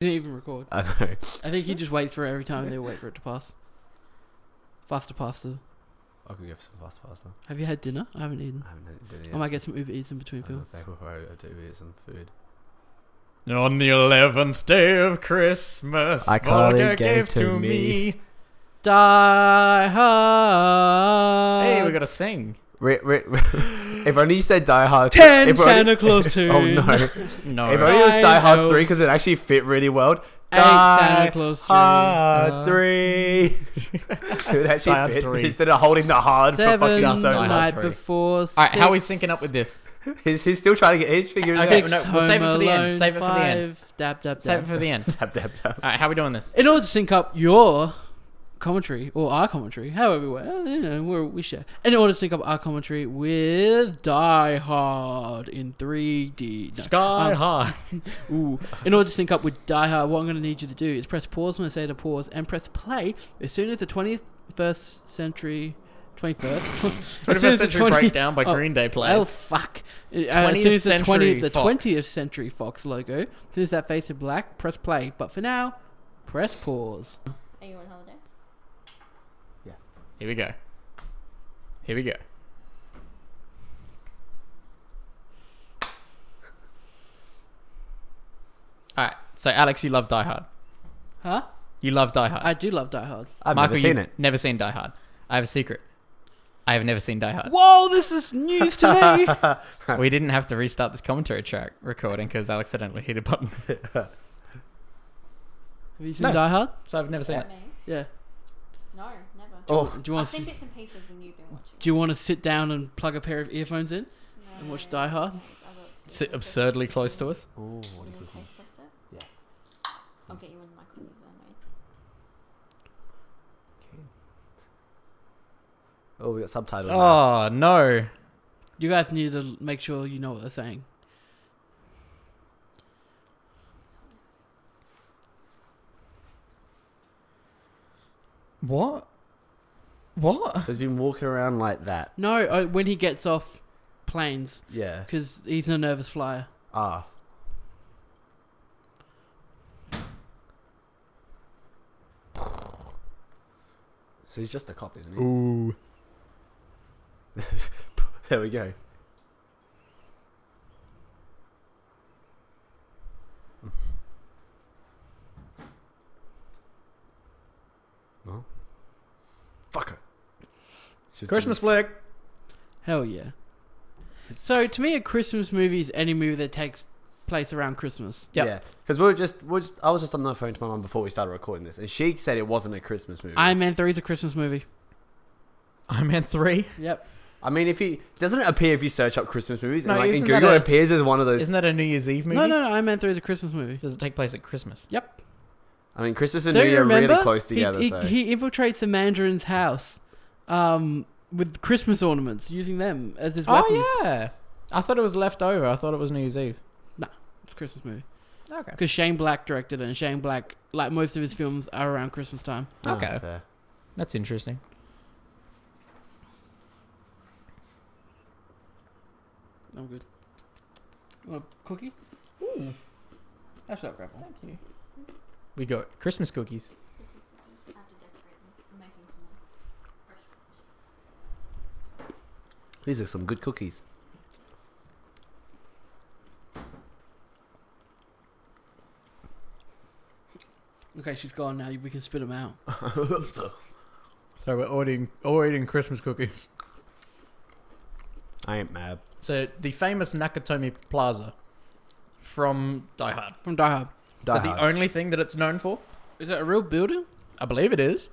didn't even record. I know. I think he just waits for it every time and they wait for it to pass. Faster pasta. I could get some fast pasta. Have you had dinner? I haven't eaten. I haven't had dinner yet. I might get some Uber Eats in between I was films. gonna say, well, I do get some food. On the eleventh day of Christmas, I call it Volga gave gave to to me. me. Die Hard. Hey, we gotta sing. Ri- ri- ri- if only you said Die Hard. Ten if only- Santa Claus tune. Oh no! No, If only it was Die Hard Rhinos. three because it actually fit really well. Eight Die Santa Claus tune. Hard Uh, three. it would actually Die fit three. instead of holding the hard for Seven fucking Just so Die Hard night much. three. before. All right, how are we syncing up with this? He's, he's still trying to get his fingers Okay, out. Six no, we'll save it for the end. Save it for the end. five, Dab, dab, Save it for the end. Dab, dab, dab. All right, how are we doing this? In order to sync up your commentary or our commentary, however, we, well, you know, we're, we share. In order to sync up our commentary with Die Hard in 3D. No, Sky um, high. Ooh. In order to sync up with Die Hard, what I'm going to need you to do is press pause when I say to pause and press play as soon as the 21st century. 21st? 21st Century 20 Breakdown by oh, Green Day Oh plays. fuck! Uh, as soon as the century the Fox. twentieth century Fox logo, as soon as that face is black, press play. But for now, press pause. Are you on holidays? Here we go. Here we go. All right. So Alex, you love Die Hard. Huh? You love Die Hard. I do love Die Hard. I've Michael, never seen you've it. Never seen Die Hard. I have a secret. I have never seen Die Hard. Whoa! This is news to me. we didn't have to restart this commentary track recording because Alex accidentally hit a button. Have you seen No. Die Hard? So I've never seen it. Me? Yeah. No, never. Oh, Do you oh. I've want seen to? bits and pieces when you've been watching. Do you want to sit down and plug a pair of earphones in? No, and watch Die Hard? thanks, Sit absurdly close to us. Ooh, You what want to taste test it? Yes. I'll get you one of my cookies then, mate. Oh, we got subtitles. now. Oh no! You guys need to make sure you know what they're saying. What? What? So he's been walking around like that. No, uh, when he gets off planes, Yeah. because he's a nervous flyer. Ah. So he's just a cop, isn't he? Ooh. there we go. Oh. Fucker. She's Christmas flick. Hell yeah. So to me, a Christmas movie is any movie that takes place around Christmas. Yep. Yeah, because we were just, we are just, I was just on the phone to my mum before we started recording this, and she said it wasn't a Christmas movie. Iron Man Three is a Christmas movie. Iron Man three. Yep. I mean, if you doesn't it appear if you search up Christmas movies, No, and like in Google, a- it appears as one of those. Isn't that a New Year's Eve movie? No, no, no. Iron Man Three is a Christmas movie. Does it take place at Christmas? Yep. I mean, Christmas and Don't New Year are really close He- together. He, so he, infiltrates the Mandarin's house, um, with Christmas ornaments, using them as his weapons. Oh yeah. I thought it was left over. I thought it was New Year's Eve. Nah, it's a Christmas movie. Okay. Because Shane Black directed it, and Shane Black, like most of his films, are around Christmas time. Oh, Okay. fair. That's interesting. I'm good. You want a cookie? Ooh. That's not grapple. Thank you. We got Christmas cookies. Christmas cookies. I have to decorate them. I'm making some more. Fresh. These are some good cookies. Okay, she's gone now. We can spit them out. So we're all eating, all eating Christmas cookies. I ain't mad. So the famous Nakatomi Plaza from Die Hard. From Die Hard. Die so the Hard. only thing that it's known for, Is that a real building? I believe it is.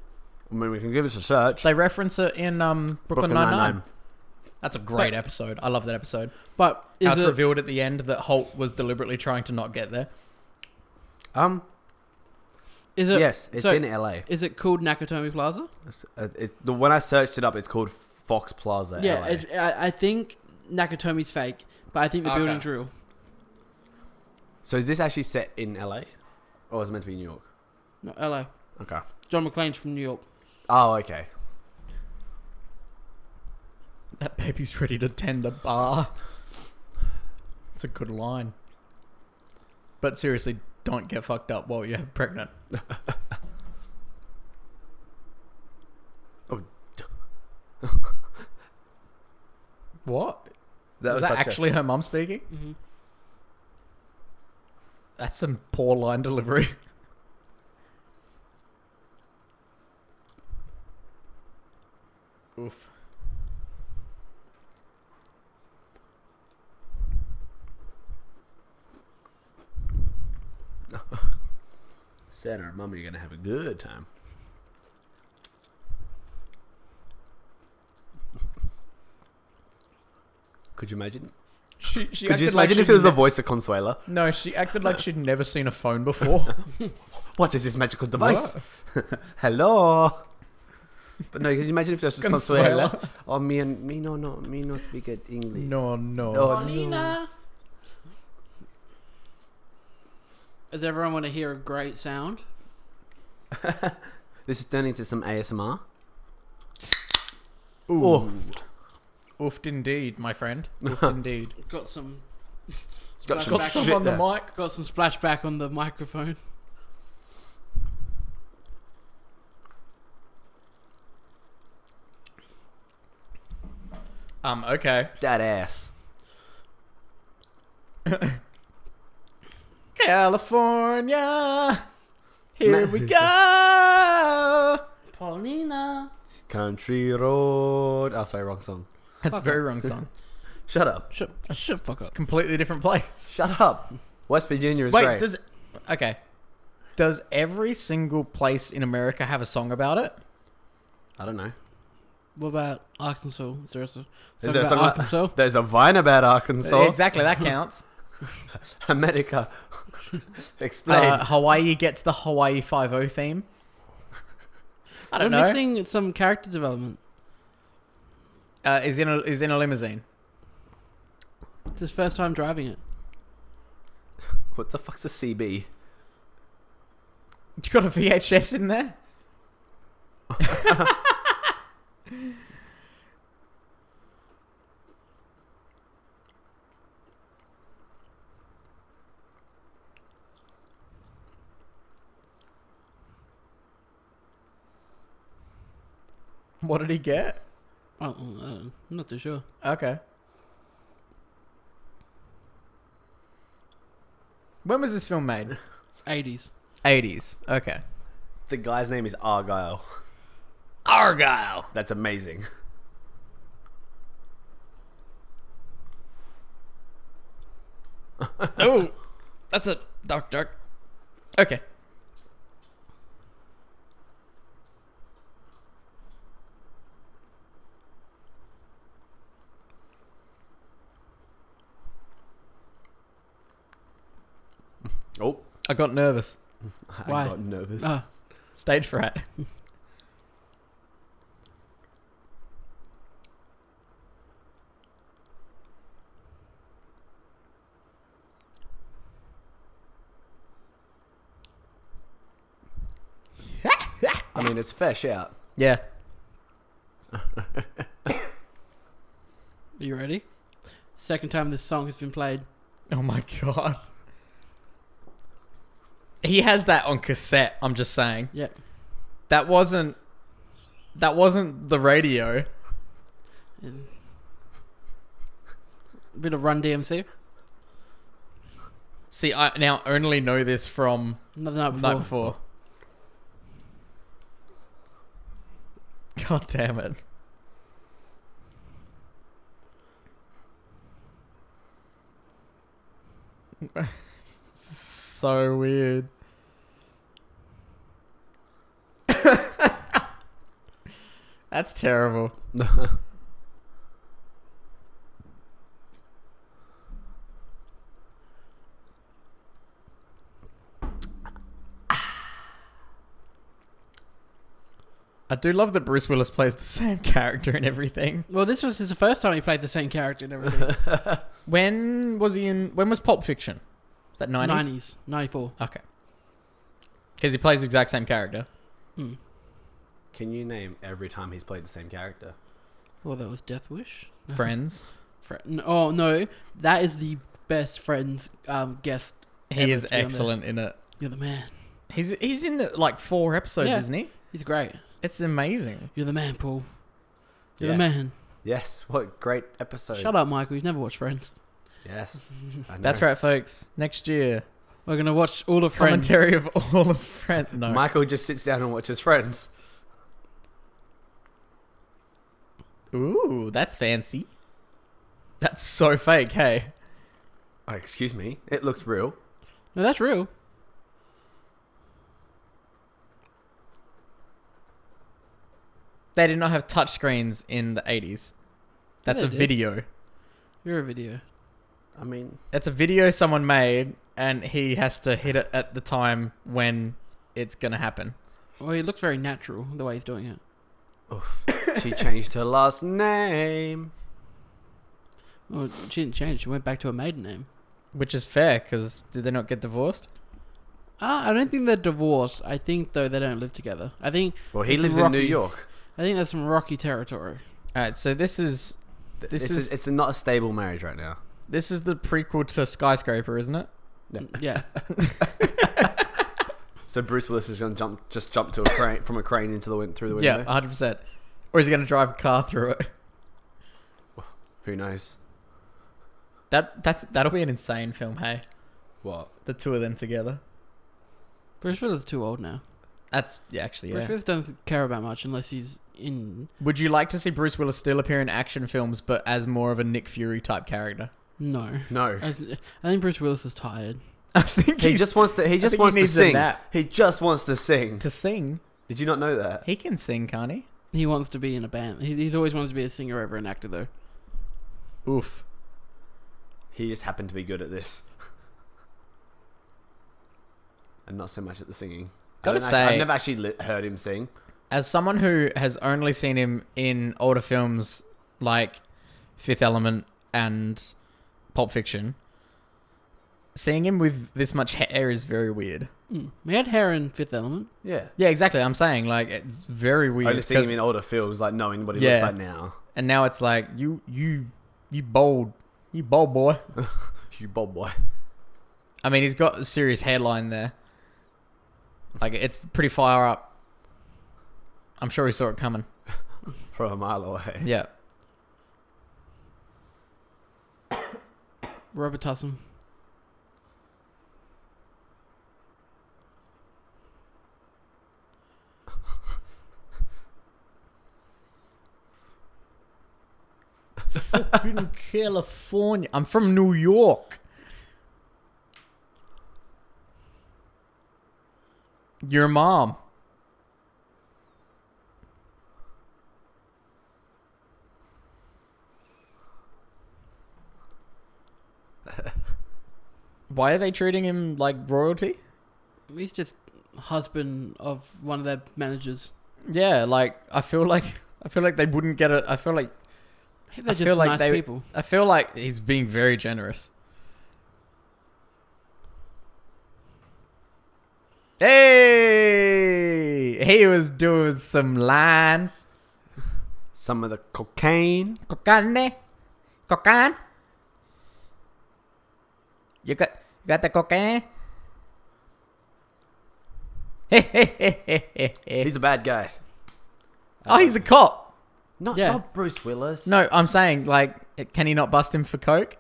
I mean, we can give us a search. They reference it in um, Brooklyn, Brooklyn Nine Nine. Nine-Nine. That's a great But- episode. I love that episode. But How is it's it? revealed at the end that Holt was deliberately trying to not get there. Um, Is it? yes, it's so- in LA. Is it called Nakatomi Plaza? It's, uh, it, the when I searched it up, it's called Fox Plaza. yeah, LA. it's, I, I think Nakatomi's fake, but I think the Okay. building's real. So is this actually set in LA, or is it meant to be New York? No, LA. Okay. John McClane's from New York. Oh, okay. That baby's ready to tend a bar. It's a good line. But seriously, don't get fucked up while you're pregnant. Oh. what? That Was was that such a- actually her mum speaking? hmm That's some poor line delivery. Oof. Said our mum, you're gonna have a good time. Could you imagine? She, she Could you acted like imagine if it was the voice of Consuela? No, she acted like she'd never seen a phone before. What is this magical device? Hello. But no, can you imagine if it was just Consuela? Consuela. Oh, me and me no no me no speak it English. No, no. Oh, Paulina. Does everyone want to hear a great sound? This is turning into some ASMR. Ooh. Oofed. Oofed indeed, my friend. Oofed indeed. Got some. Got some Got some shit on the mic. Got some splashback on the microphone. Um, okay. That ass. California. Here we go. Paulina. Country road. Oh, sorry, wrong song. That's a very wrong song. Shut up. Shut, shut fuck up. Completely different place. Shut up. West Virginia is Wait, great. does okay? Does every single place in America have a song about it? I don't know. What about Arkansas? Is there a song Is there a about song about- Arkansas? There's a vine about Arkansas. Exactly, that counts. America. Explain. Uh, Hawaii gets the Hawaii Five O theme. I don't We're know. missing some character development. Uh, is in a is in a limousine. It's his first time driving it. what the fuck's a CB? You got a VHS in there? What did he get? Oh, oh, I don't- I'm not too sure. Okay. When was this film made? 80s. 80s. Okay. The guy's name is Argyle. Argyle. That's amazing. oh, that's a dark, dark. Okay. Oh, I got nervous. I Why? got nervous. Ah, Stage fright. I mean, it's a fair shout. Yeah. are you ready? Second time this song has been played. Oh my god. He has that on cassette, I'm just saying. Yeah. That wasn't that wasn't the radio. And bit of Run DMC. See, I now only know this from the night before. night before. God damn it. so weird. That's terrible. I do love that Bruce Willis plays the same character in everything. Well, this was the first time he played the same character in everything. When was he in? When was Pulp Fiction? Was that nineties? 90s, 94. Okay. Because he plays the exact same character. Hmm. Can you name every time he's played the same character? Well, that was Death Wish. Friends. Fri- n- oh no, that is the best friends um, guest He ever is to be on there. excellent in it. You're the man. He's he's in the, like four episodes, Yeah. isn't he? He's great. It's amazing. You're the man, Paul. You're Yes. the man. Yes, what great episode. Shut up, Michael. You've never watched Friends. Yes. I know. That's right, folks. Next year, We're gonna watch all of Friends. commentary of all of Friends. No, Michael just sits down and watches Friends. Ooh, that's fancy. That's so fake. Hey, Oh, excuse me. It looks real. No, that's real. they did not have touchscreens in the eighties. That's they a did. video. You're a video. I mean, It's a video someone made, and he has to hit it at the time when it's gonna happen. Well, he looks very natural the way he's doing it. She changed her last name. Well, she didn't change. She went back to her maiden name. Which is fair, because did they not get divorced? Uh, I don't think they're divorced. I think though they don't live together. I think Well, he It's lives in New York. I think that's some rocky territory. Alright, so this is This it's, is- a, it's not a stable marriage right now. this is the prequel to Skyscraper, isn't it? Yeah. So Bruce Willis is gonna jump, just jump to a crane from a crane into the wind through the window. Yeah, hundred percent. Or is he gonna drive a car through it? Who knows? That that's that'll be an insane film. Hey, What? the two of them together. Bruce Willis is too old now. That's yeah, actually Bruce. Willis doesn't care about much unless he's in. Would you like to see Bruce Willis still appear in action films, but as more of a Nick Fury type character? No. No. I, I think Bruce Willis is tired. I think He he's- just wants to. He just think wants to needs a sing. nap. He just wants to sing. to sing. Did you not know that? He can sing, can't he? He wants to be in a band. He, he's always wanted to be a singer over an actor, though. Oof. He just happened to be good at this, and not so much at the singing. I Gotta don't actually- I've never actually li- heard him sing. As someone who has only seen him in older films like Fifth Element and Pulp Fiction, seeing him with this much hair is very weird. Mm. He had hair in Fifth Element. Yeah. Yeah, exactly. I'm saying like it's very weird. Only seeing him 'cause- in older films, like knowing what he Yeah. looks like now. and now it's like you you you bold you bold boy. You bob boy. I mean, he's got a serious headline there. Like it's pretty far up. I'm sure he saw it coming. From a mile away. Yeah. Robert Tussum. Fucking California. I'm from New York. Your mom. Why are they treating him like royalty? He's just husband of one of their managers. Yeah, like I feel like I feel like they wouldn't get it. I feel like They're I just feel like nice they- people. I feel like he's being very generous. Hey, he was doing some lines. Some of the cocaine. Cocaine, cocaine. You got, you got the cocaine. He's a bad guy. oh, he's a cop. Not, Yeah. not Bruce Willis. No, I'm saying like, can he not bust him for coke?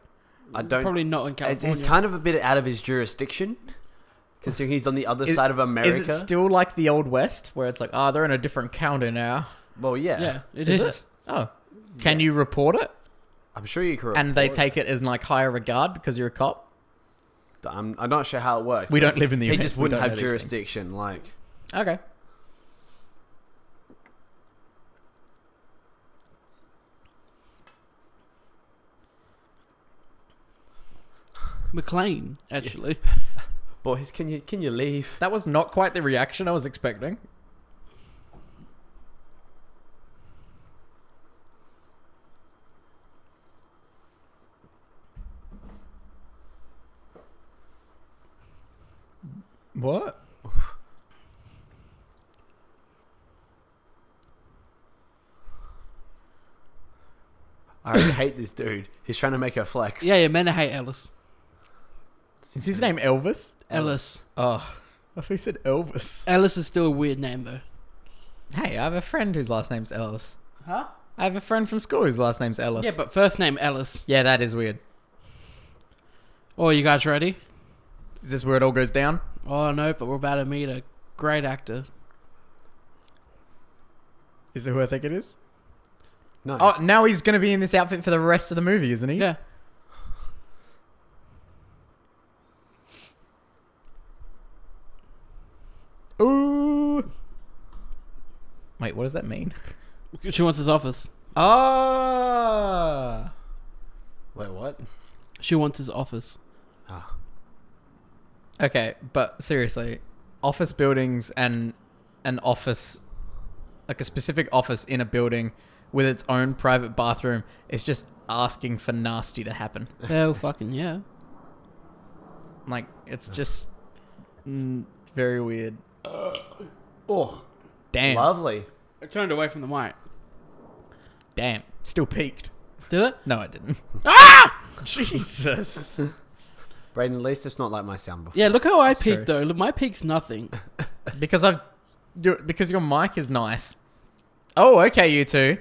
I don't. Probably not in It's, California. it's kind of a bit out of his jurisdiction, considering he's on the other Is- side of America. Is it still like the old west where it's like, oh, they're in a different county now? well, yeah. yeah, it Is is. it? Oh, can you report it? I'm sure you can. And they take it as like higher regard because you're a cop. I'm, I'm not sure how it works. We but don't live in the He US, just we wouldn't don't have know these things. jurisdiction. Like, Okay. McClane, actually. boys, can you can you leave? That was not quite the reaction I was expecting. What? I hate this dude. He's trying to make her flex. Yeah, yeah, men hate Ellis. Is his name Elvis? Ellis. Oh, I thought he said Elvis. Ellis is still a weird name though. Hey, I have a friend whose last name's Ellis. Huh? I have a friend from school whose last name's Ellis. Yeah, but first name Ellis. yeah, that is weird. Oh, you guys ready? Is this where it all goes down? Oh no, but we're about to meet a great actor. Is it who I think it is? No. Oh, now he's gonna be in this outfit for the rest of the movie, isn't he? Yeah. Ooh. Wait, what does that mean? She wants his office. Ah. Wait, what? She wants his office. Ah. Okay, but seriously, office buildings and an office, like a specific office in a building with its own private bathroom, is just asking for nasty to happen. Hell fucking yeah. Like, it's just mm, very weird. Oh, Damn. lovely. I turned away from the mic. Damn. Still peaked. Did it? No, I didn't. Ah! Jesus. Braden, at least it's not like my sound before. Yeah, look how I peaked true. though. Look, my peak's nothing. because I've. you- Because your mic is nice. Oh, okay, you two.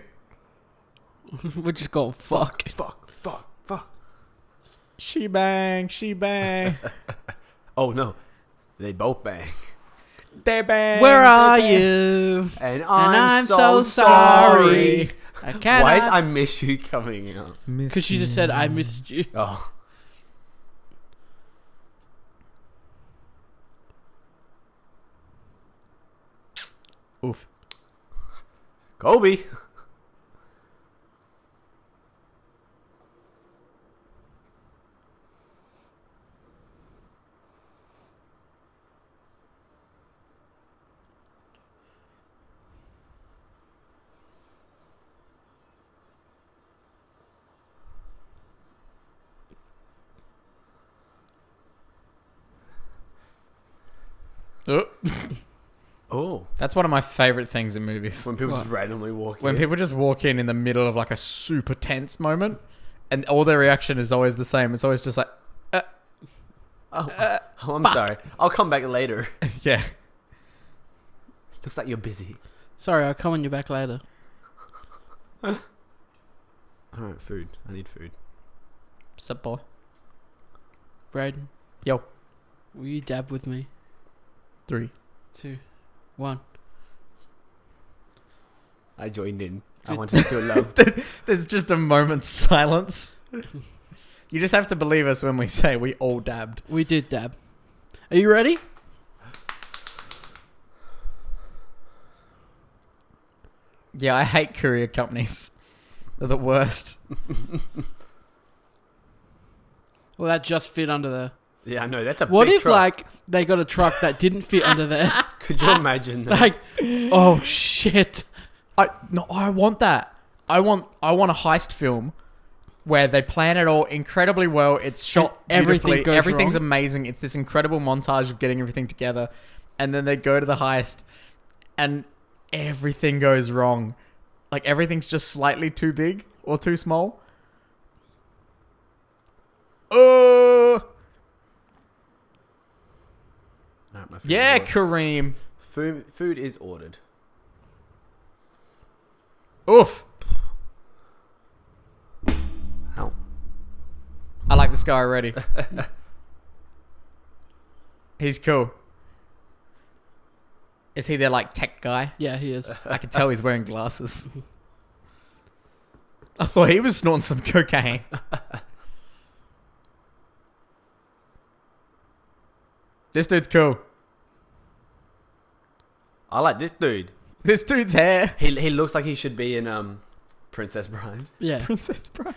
We're just going fuck. Fuck, fuck, fuck. She bang, she bang. Oh no, they both bang. They bang. Where they are bang. And you? I'm, and I'm so, so sorry. sorry. I can't. Why is I miss you coming out? Because she just said I missed you. Oh. Oof. Kobe. Oh. Oh. That's one of my favorite things in movies. When people What? just randomly walk in. When in. people just walk in in the middle of like a super tense moment, and all their reaction is always the same. It's always just like, uh, oh, uh, oh, I'm sorry. I'll come back later. yeah. Looks like you're busy. Sorry, I'll come on you back later. Alright, food. I need food. Sup, boy? Braden. Yo. Will you dab with me? Three. Two, one. I joined in. I wanted to feel loved. There's just a moment's silence. you just have to believe us when we say we all dabbed. We did dab. Are you ready? Yeah, I hate courier companies. They're the worst. Well, that just fit under there. Yeah, I know. That's a What big if truck. like they got a truck that didn't fit under there? Could you imagine that? like, oh shit! I no, I want that. I want I want a heist film where they plan it all incredibly well. It's shot And everything goes Everything's wrong. amazing. It's this incredible montage of getting everything together, and then they go to the heist, and everything goes wrong. Like everything's just slightly too big or too small. Oh Alright, my food yeah, is ordered. Kareem. food, food is ordered. Oof. How? I like this guy already. He's cool. Is he their like tech guy? Yeah, he is. I can tell he's wearing glasses. I thought he was snorting some cocaine. this dude's cool. I like this dude. This dude's hair. He he looks like he should be in um Princess Bride. Yeah. Princess Bride.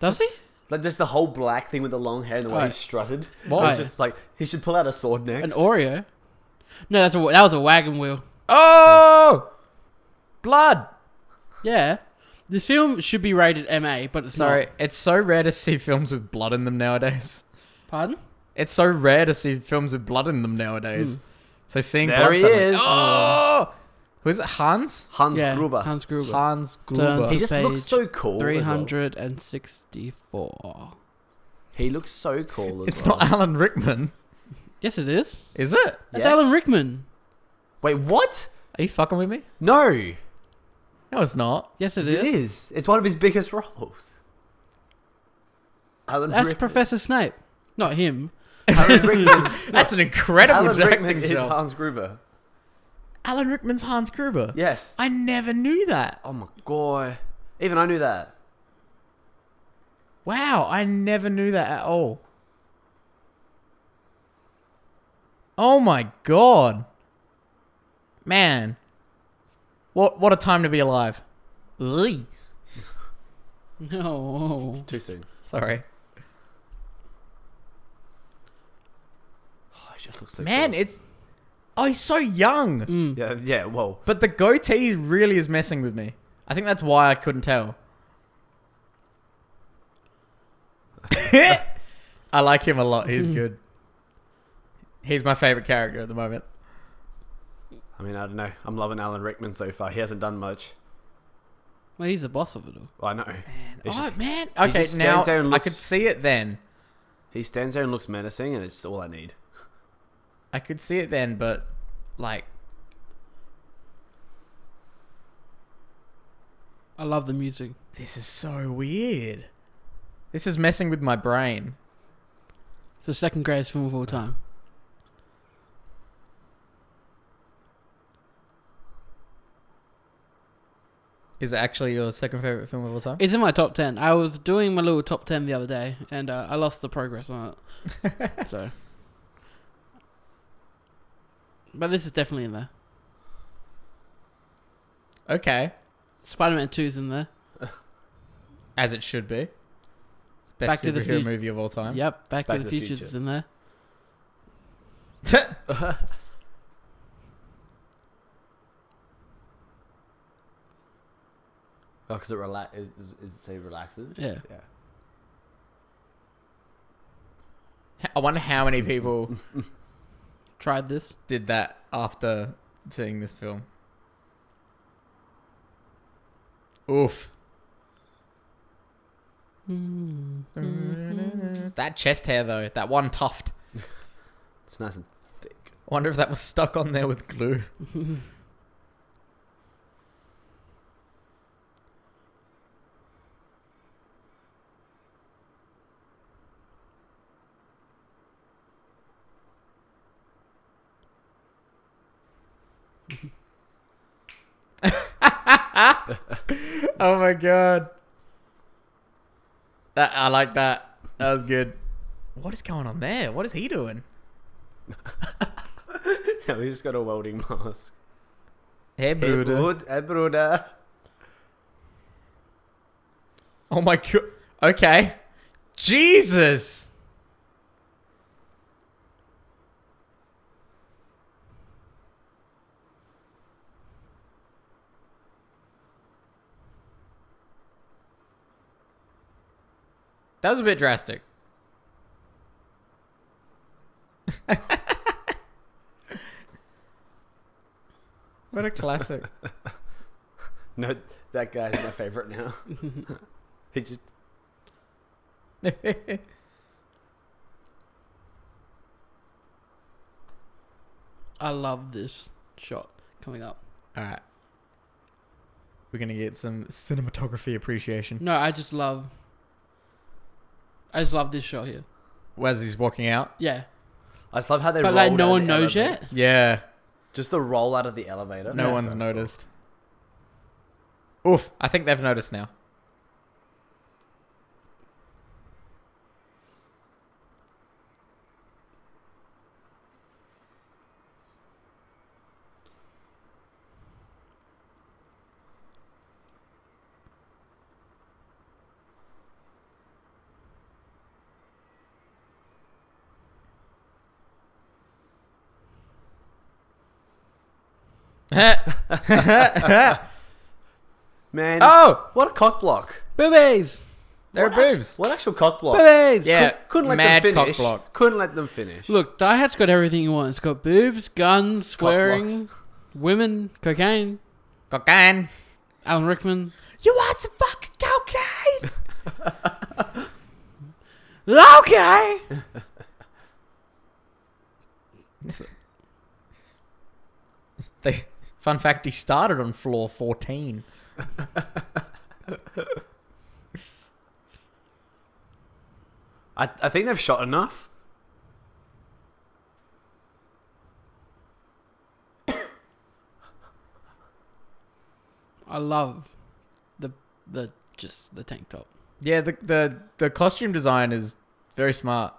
Does he? Like just the whole black thing with the long hair and the way he strutted. What? It was just like he should pull out a sword next. An Oreo? No, that's a that was a wagon wheel. Oh! Blood! Yeah. This film should be rated MA, but it's Sorry, not. it's so rare to see films with blood in them nowadays. Pardon? It's so rare to see films with blood in them nowadays. So seeing There blood he suddenly- is. Oh! Who is it? Hans? Hans yeah, Gruber. Hans Gruber. Hans Turn Gruber. he just looks so cool. as well. Three hundred and sixty-four. He looks so cool as It's well. not Alan Rickman, Yes, it is. is it? It's Yeah. Alan Rickman. Wait, what? Are you fucking with me? No. No, it's not. Yes, it It is. is. It's one of his biggest roles. Alan Rickman. That's Rickman. Professor Snape. Not him. Alan Rickman. That's an incredible Alan acting Rickman is job. Hans Gruber. Alan Rickman's Hans Gruber. Yes. I never knew that. Oh my god. Even I knew that. Wow, I never knew that at all. Oh my god. Man. What what a time to be alive. Ugh. No. Too soon. Sorry. Oh, he just looks so Man, cool. it's Oh, he's so young. Mm. Yeah, yeah, whoa. But the goatee really is messing with me. I think that's why I couldn't tell. I like him a lot. He's good. He's my favorite character at the moment. I mean, I don't know. I'm loving Alan Rickman so far. He hasn't done much. Well, he's the boss of it all. Well, I know. It's oh just- man. Okay, just now stands there and I looks- could see it then. He stands there and looks menacing, and it's all I need. I could see it then, but like I love the music. this is so weird. This is messing with my brain. It's the second greatest film of all time. Is it actually your second favorite film of all time? It's in my top ten. I was doing my little top ten the other day, and uh, I lost the progress on it. so, but this is definitely in there. Okay. Spider-Man Two is in there. As it should be. It's Back best to the superhero Fut- movie of all time. Yep, Back, Back to the, to the Future Future. is in there. Oh, because it relax. Is, is, is it say relaxes? Yeah. Yeah. I wonder how many people Tried this. did that after seeing this film. Oof. Hmm. That chest hair though, that one tuft. It's nice and thick. I wonder if that was stuck on there with glue. oh my god. That I like that. That was good. What is going on there? What is he doing? no, we just got a welding mask. Hey, Hey, Bruder. Hey, Bruder. Oh my god. Okay. Jesus. That was a bit drastic. what a classic. No, that guy's my favorite now. he just I love this shot coming up. All right. We're going to get some cinematography appreciation. No, I just love. I just love this shot here. As he's walking out. Yeah, I just love how they. but like rolled no out one the knows elevator. yet. Yeah. Just the roll out of the elevator. No Yeah, one's so noticed. Oof. I think they've noticed now. Man, oh, what a cock block! Boobies, there are What act- boobs. What actual cock block? boobies. Yeah, Couldn't let mad them cock finish. block. Couldn't let them finish. Look, Die Hard's got everything you want. It's got boobs, guns, Cock swearing, blocks. women, cocaine. Cocaine. Alan Rickman. You want some fucking cocaine? Okay. They, fun fact: he started on floor fourteen. I, I think they've shot enough. I love the the just the tank top. Yeah, the the the costume design is very smart,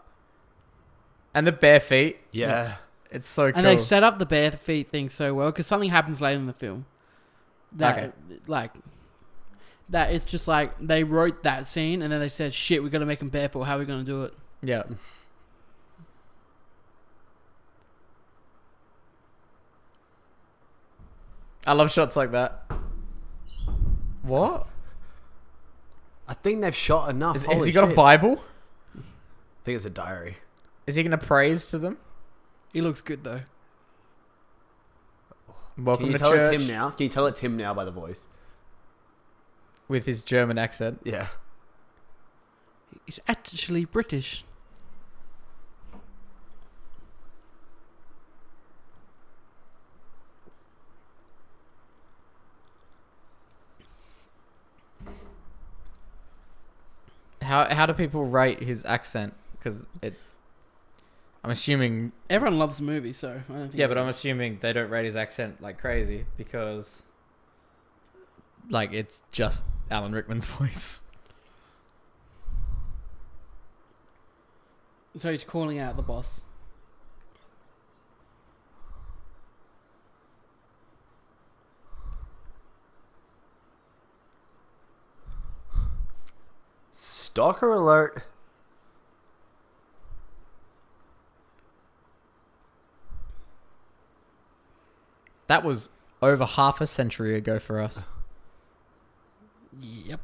and the bare feet. Yeah. It's so cool. And they set up the bare feet thing so well because something happens later in the film. That Okay. like that it's just like they wrote that scene and then they said, "Shit, we got to make him barefoot. How are we gonna do it?" yeah. I love shots like that. What? I think they've shot enough. Is, has he got a. Bible? I think it's a diary. Is he going to praise to them? He looks good though. Welcome Can you to tell church it's him now? Can you tell it's him now by the voice? with his German accent. Yeah. He's actually British. How how do people rate his accent? Because it, I'm assuming. Everyone loves the movie, so I don't think. Yeah, but I'm assuming they don't rate his accent like crazy because, like, it's just Alan Rickman's voice. so he's calling out the boss. Stalker alert. That was over half a century ago for us. Yep.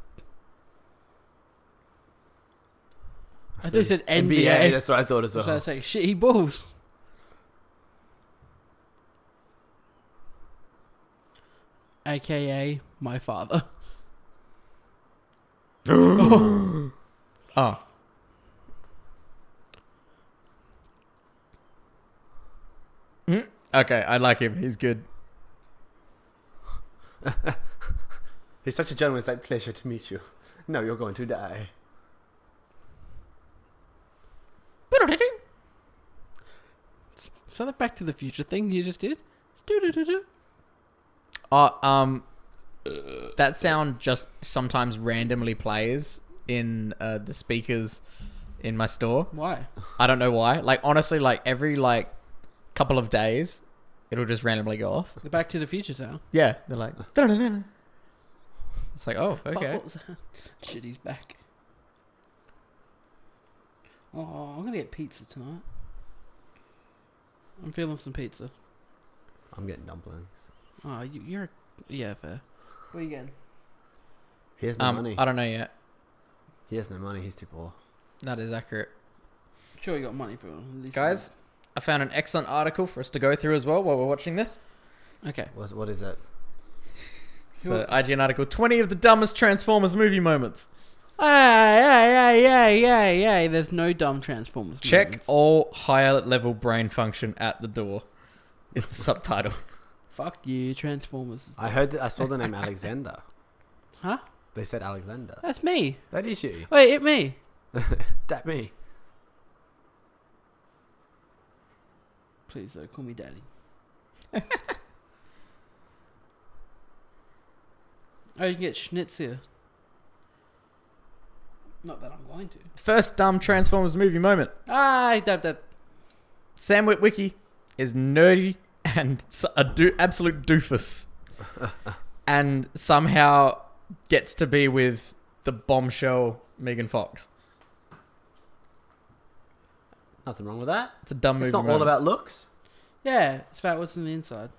I thought he said NBA. That's what I thought as well. So I well. say, shit, he balls. AKA my father. Oh. Okay, I like him. He's good. He's such a gentleman. It's like pleasure to meet you. No, you're going to die. Is that the Back to the Future thing you just did? Do-do-do-do. Oh, um, that sound just sometimes randomly plays in uh, the speakers in my store. Why? I don't know why. Like honestly, like every like couple of days, it'll just randomly go off. The Back to the Future sound. Yeah, they're like. "Da-da-da-da." It's like, oh, okay. what? Shit, he's back. Oh, I'm gonna get pizza tonight. I'm feeling some pizza. I'm getting dumplings. Oh, you, you're yeah, fair. What are you getting? He has no Um, money. I don't know yet. He has no money. He's too poor. That is accurate. Sure, you got money for at least Guys, I found an excellent article for us to go through as well while we're watching this. Okay. What, what is it? It's an IGN article 20 of the dumbest Transformers movie moments. Hey, hey, hey, hey, hey, hey. There's no dumb Transformers. Check moments. all higher level brain function at the door. Is the subtitle. Fuck you, Transformers. I heard. That, I saw the name Alexander. Huh? They said Alexander. That's me. That is you. Wait, it me. That me. Please, though, call me daddy. oh, you can get schnitzel. Not that I'm going to. First dumb Transformers movie moment. Ah, dab dab. Sam Witwicky is nerdy and a do- absolute doofus. and somehow gets to be with the bombshell Megan Fox. Nothing wrong with that. It's a dumb movie. It's not all about looks. Yeah, it's about what's in the inside.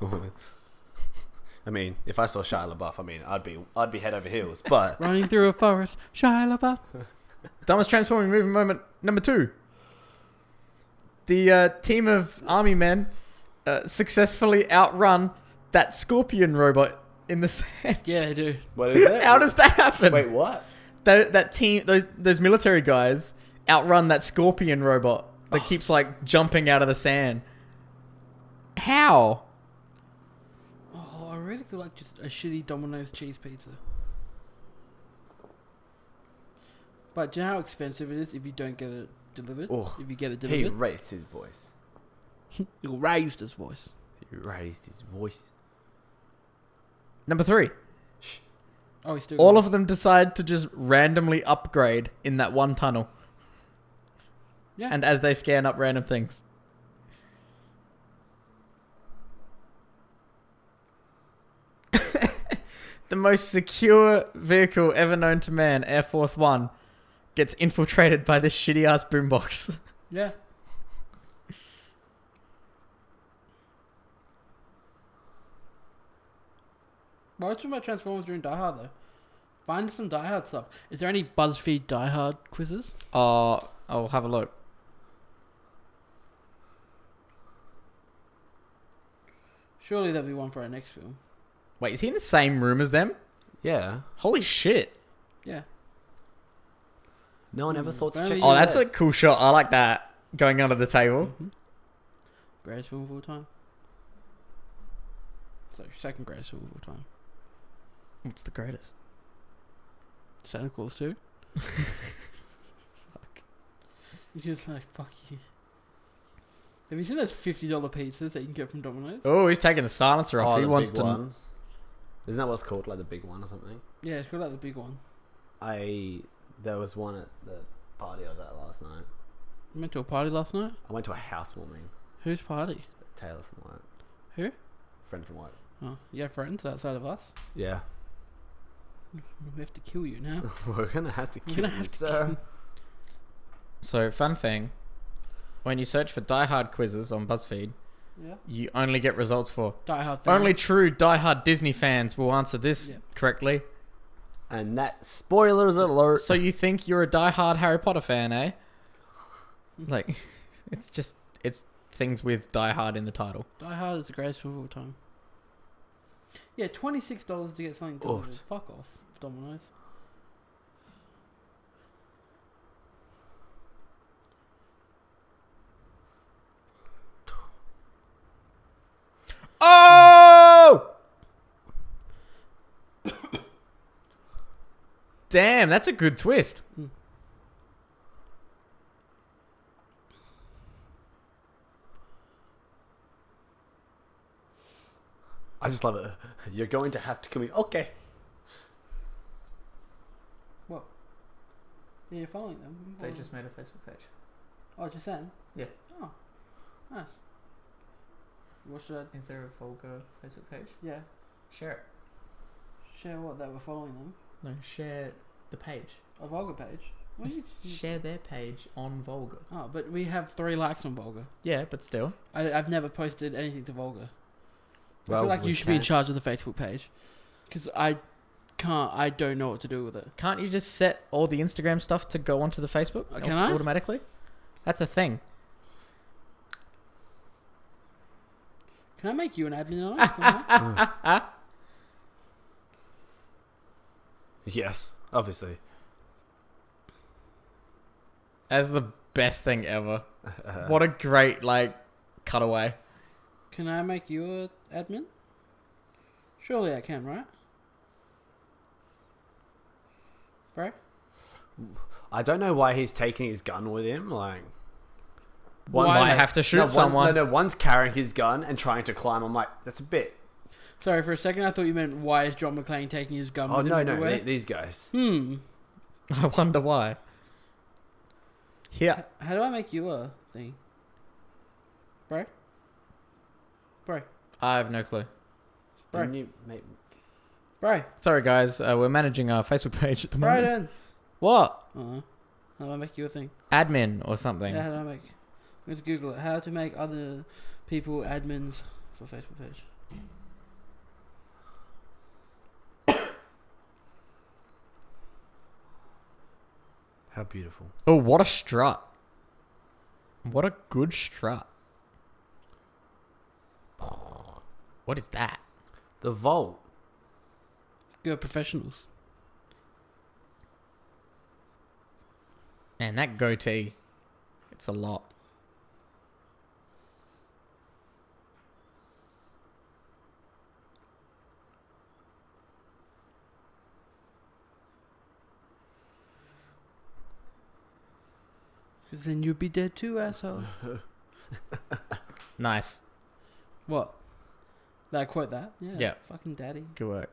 I mean, if I saw Shia LaBeouf, I mean, I'd be I'd be head over heels. But Running through a forest, Shia LaBeouf. Dumbest transforming movie moment number two. The uh, team of army men uh, successfully outrun that scorpion robot in the sand. Yeah, they do. what is it? How does that happen? Wait, what? That, that team, those, those military guys outrun that scorpion robot that oh. keeps like jumping out of the sand. How? Oh, I really feel like just a shitty Domino's cheese pizza. But do you know how expensive it is if you don't get it delivered? Oh, if you get it delivered. He delivered, raised his voice. he raised his voice. He raised his voice. Number three. Oh, he's still All going. of them decide to just randomly upgrade in that one tunnel. Yeah. And as they scan up random things. the most secure vehicle ever known to man, Air Force One, gets infiltrated by this shitty ass boombox. Yeah. Why are you talking about Transformers during Die Hard though? Find some Die Hard stuff. Is there any BuzzFeed Die Hard quizzes? Uh, I'll have a look. Surely there'll be one for our next film. Wait, is he in the same room as them? Yeah. Holy shit. Yeah. No one ever Hmm, thought to apparently check. Oh, Yeah, that's a this. cool shot. I like that. Going under the table. Mhm. Greatest film of all time. So second greatest film of all time. What's the greatest? Santa Claus too. Fuck. You're just like fuck you. Have you seen those fifty dollar pizzas that you can get from Domino's? Oh, he's taking the silencer off. Oh, he the wants big to. ones. Isn't that what's called, like the big one or something? Yeah, it's called like the big one. I there was one at the party I was at last night. You went to a party last night. I went to a housewarming. Whose party? Taylor from work. Who? Friend from work. Oh, you have friends outside of us. Yeah. We have to kill you now. We're gonna have to We're kill gonna you, have to sir. So, fun thing. When you search for Die Hard quizzes on BuzzFeed, Yeah. you only get results for Die Hard. Fan. only true Die Hard Disney fans will answer this Yeah. correctly. And that spoilers alert. So you think you're a Die Hard Harry Potter fan, eh? Like, it's just it's things with Die Hard in the title. Die Hard is the greatest film of all time. Yeah, twenty six dollars to get something Oh. delivered. Fuck off, Domino's. Oh! Damn, that's a good twist. I just love it. You're going to have to kill me. Okay. What? Yeah, you're following them. I'm following made a Facebook page. Oh, just then. Yeah. Oh, nice. What should I? Is there a vulgar Facebook page? Yeah. Share it. Share what? That we're following them. No, share the page. A Vulgar page. What you, you- Share their page on Vulgar. Oh, but we have three likes on Vulgar. Yeah, but still. I, I've never posted anything to Vulgar. I feel like you should be in charge of the Facebook page, because I can't. I don't know what to do with it. Can't you just set all the Instagram stuff to go onto the Facebook Uh, can I? automatically? That's a thing. Can I make you an admin on it? somehow? Yes, obviously. That's the best thing ever. what a great like cutaway. Can I make you a admin? Surely I can, right? Bro? I don't know why he's taking his gun with him. Like, Why Might not? have to shoot no, one- someone. no, no, one's carrying his gun and trying to climb. I'm like, that's a bit. Sorry, for a second I thought you meant why is John McClane taking his gun Oh with him no, no, th- these guys. Hmm. I wonder why. Here. How do I make you a thing? Bro? Bro? I have no clue. Right. Didn't you make? Bro? Sorry guys, uh, we're managing our Facebook page at the moment. Bro What? Uh, how do I make you a thing? Admin or something. Yeah, how do I make... I'm going to Google it. How to make other people admins for Facebook page. How beautiful. Oh, what a strut. What a good strut. What is that? The vault. Go professionals. Man, that goatee. It's a lot. Because then you'd be dead too, asshole. Nice. what? I quote that? Yeah. Yeah. Fucking daddy. Good work.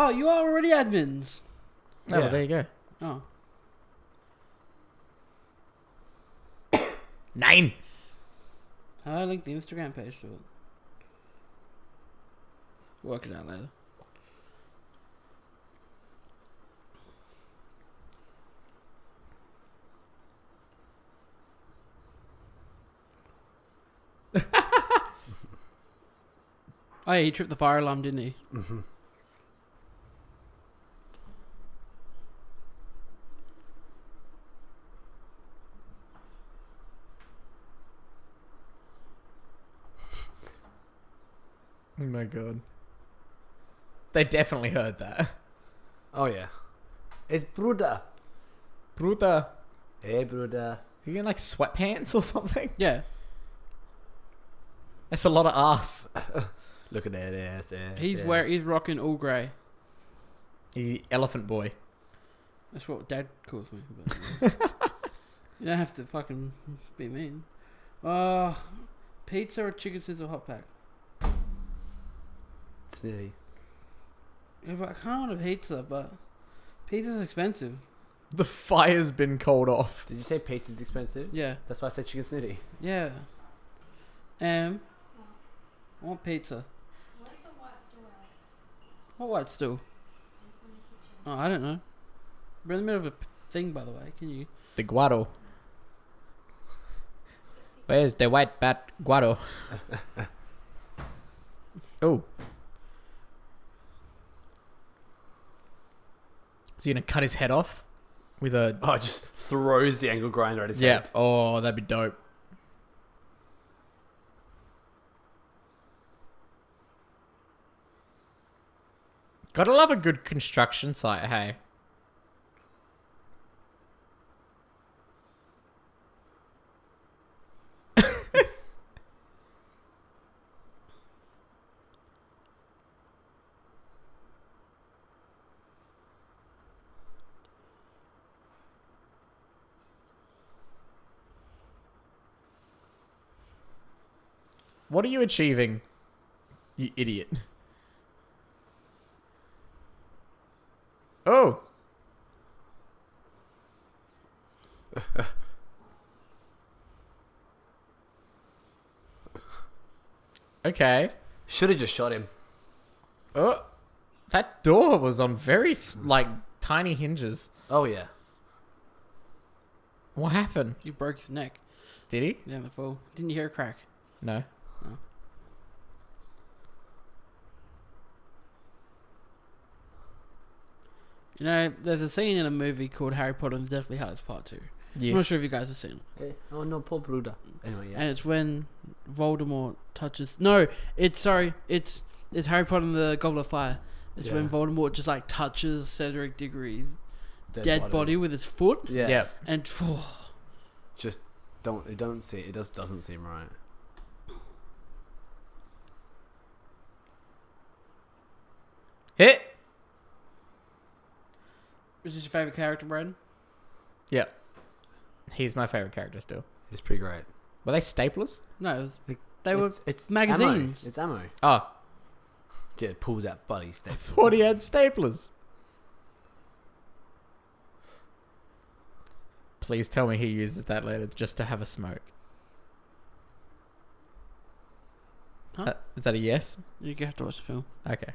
Oh, you are already admins. Oh, Yeah. well, there you go. Oh. Nine. How do I link the Instagram page to it? Work it out later. oh yeah, he tripped the fire alarm, didn't he? Mhm. Oh my god. They definitely heard that. Oh yeah. It's Bruda. Bruta. Hey Bruda. You in like sweatpants or something? Yeah. That's a lot of ass. Look at that ass. ass He's ass. wear he's rocking all grey. He elephant boy. That's what Dad calls me. But, you don't have to fucking be mean. Uh, pizza or chicken sizzle hot pack? Snitty. Yeah, but I can't order pizza, but pizza's expensive. The fire's been called off. Did you say pizza's expensive? Yeah, That's why I said chicken snitty. yeah. Um, I want pizza. Where's the white stool, Alex? What white stool? In the kitchen. Oh, I don't know. We're in the middle of a p- thing, by the way. Can you? The guado. Where's the white bat guado? oh. Is he gonna cut his head off with a? Oh, just throws the angle grinder at his yeah. head. Oh, that'd be dope. Gotta love a good construction site. Hey. What are you achieving? You idiot. Oh. okay. Should have just shot him. Oh. That door was on very like tiny hinges. Oh yeah. What happened? You broke his neck Did he? down the fall. Didn't you hear a crack? No. You know, there's a scene in a movie called Harry Potter and the Deathly Hallows Part Two. I'm not sure if you guys have seen it. Eh, Oh no, poor Bruda. Anyway, yeah. and it's when Voldemort touches. No, it's sorry, it's it's Harry Potter and the Goblet of Fire. It's when Voldemort just like touches Cedric Diggory's dead, body. with his foot, Yeah. Yeah. and Just don't. It don't see. It just doesn't seem right. Hit. which is your favorite character, Brandon? Yeah. He's my favorite character still. It's pretty great. Were they staplers? No, it was, Like, they were. It's, it's magazines. Ammo. It's ammo. Oh, Get pulls out buddy stick. thought he had staplers. Please tell me he uses that later just to have a smoke. Huh? Uh, is that a yes? You have to watch the film. Okay.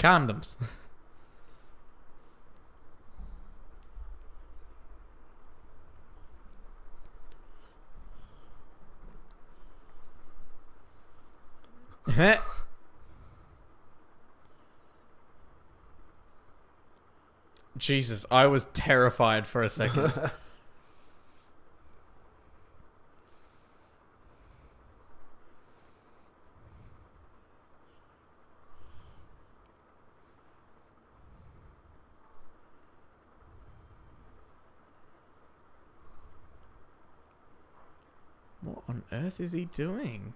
Condoms. Jesus, I was terrified for a second. earth is he doing?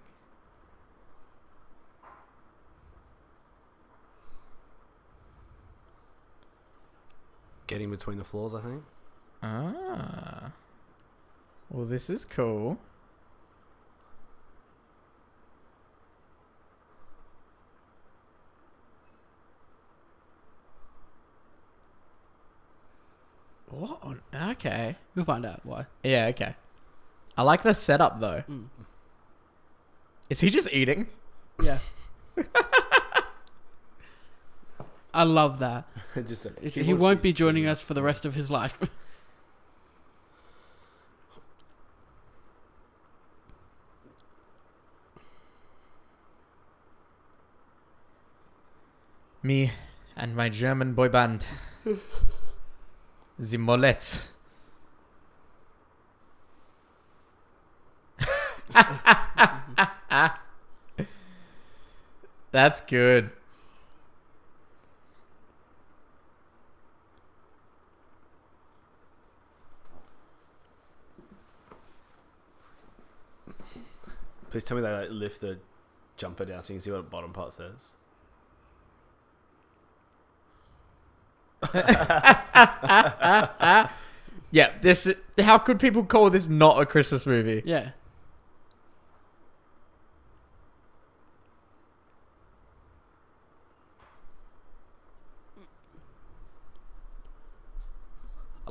Getting between the floors, I think. Ah. Well, this is cool. What on? Okay. We'll find out why. Yeah, okay. I like the setup though. Mm. Is he just eating? Yeah. I love that. Just a, It's- He won't be joining us for the rest of his life. Me and my German boy band. the Mollets. That's good. Please tell me they like, lift the jumper down so you can see what the bottom part says. Yeah, this. How could people call this not a Christmas movie? yeah.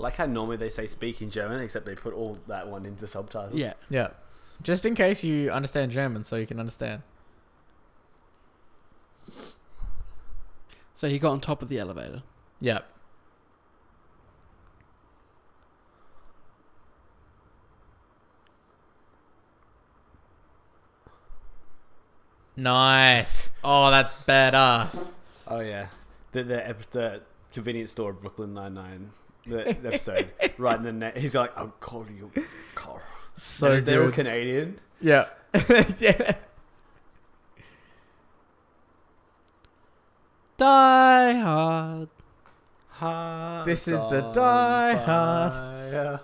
Like how normally they say speak in German, except they put all that one into subtitles. Yeah. Yeah. Just in case you understand German, so you can understand. So he got on top of the elevator. Yeah. Nice. Oh, that's badass. Oh yeah, the the, the convenience store of Brooklyn Nine Nine. The, the episode right in the net. He's like, "I'll call you, Carl." So they're all. Canadian. Yeah. yeah. Die hard. Hearts This is the Die Hard. fire.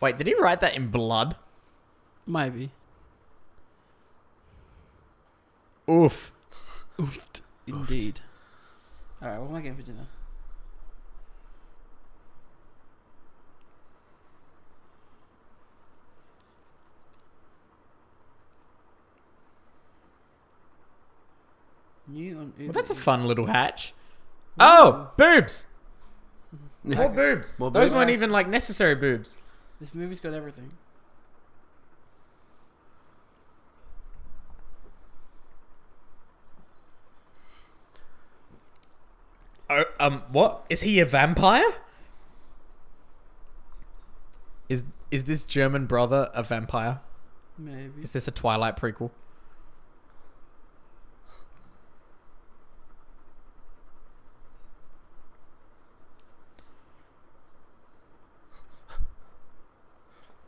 Wait, did he write that in blood? Maybe. Oof. Oofed. Indeed. Alright, what am I getting for dinner? New on Well, that's a fun little hatch. Oh, boobs. More boobs. More Those boobs. weren't even like necessary boobs. This movie's got everything. Oh, um, what is he a vampire? Is is this German brother a vampire? Maybe. Is this a Twilight prequel?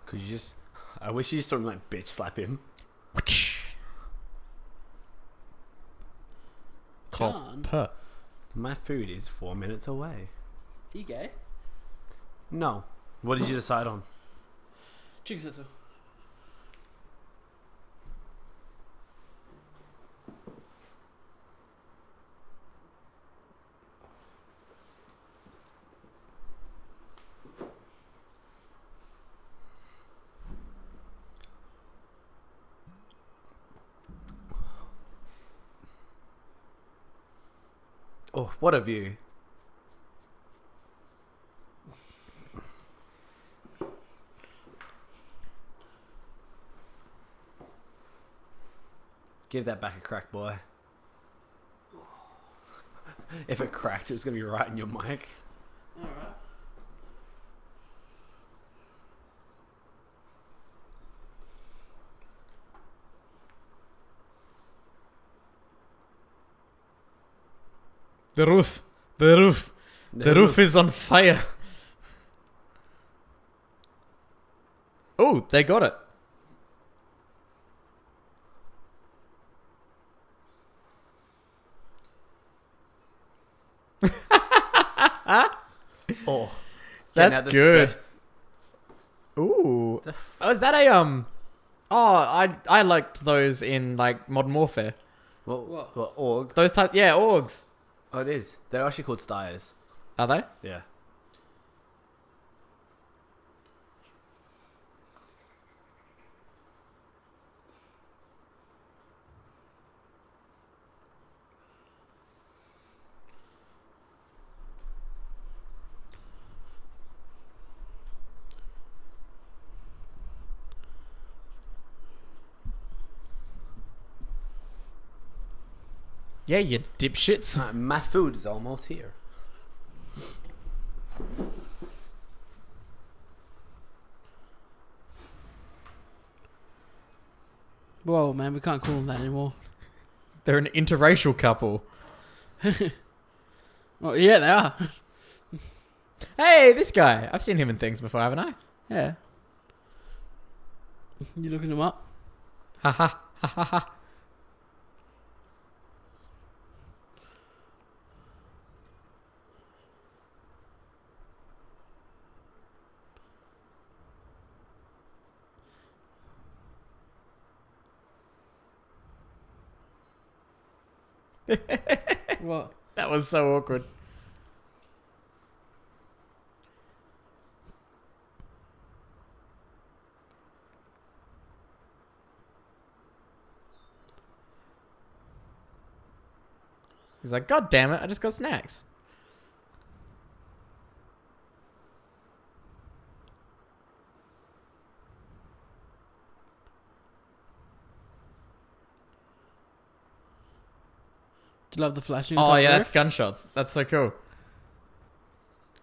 Could you just? I wish you just sort of like bitch slap him. John, Puh. My food is four minutes away. he gay? No. What did you decide on? Chicken said Oh, what a view! Give that back a crack, boy. If it cracked, it was gonna be right in your mic. The roof. The roof. The roof is on fire. Oh, they got it. Oh, That's the good. spe- Ooh. Oh, is that a um? Oh, I I liked those in like Modern Warfare. What? What? What? AUG? Those type, yeah, AUGs. Oh, it is. They're actually called Steyrs. Are they? Yeah. Yeah, you dipshits. Uh, my food is almost here. Whoa, man, we can't call them that anymore. They're an interracial couple. Oh, yeah, they are. Hey, this guy. I've seen him in things before, haven't I? Yeah. You looking them up? Ha ha ha ha ha. What? That was so awkward. He's like, God damn it, I just got snacks. Love the flashing? Oh yeah, that's gunshots. That's so cool.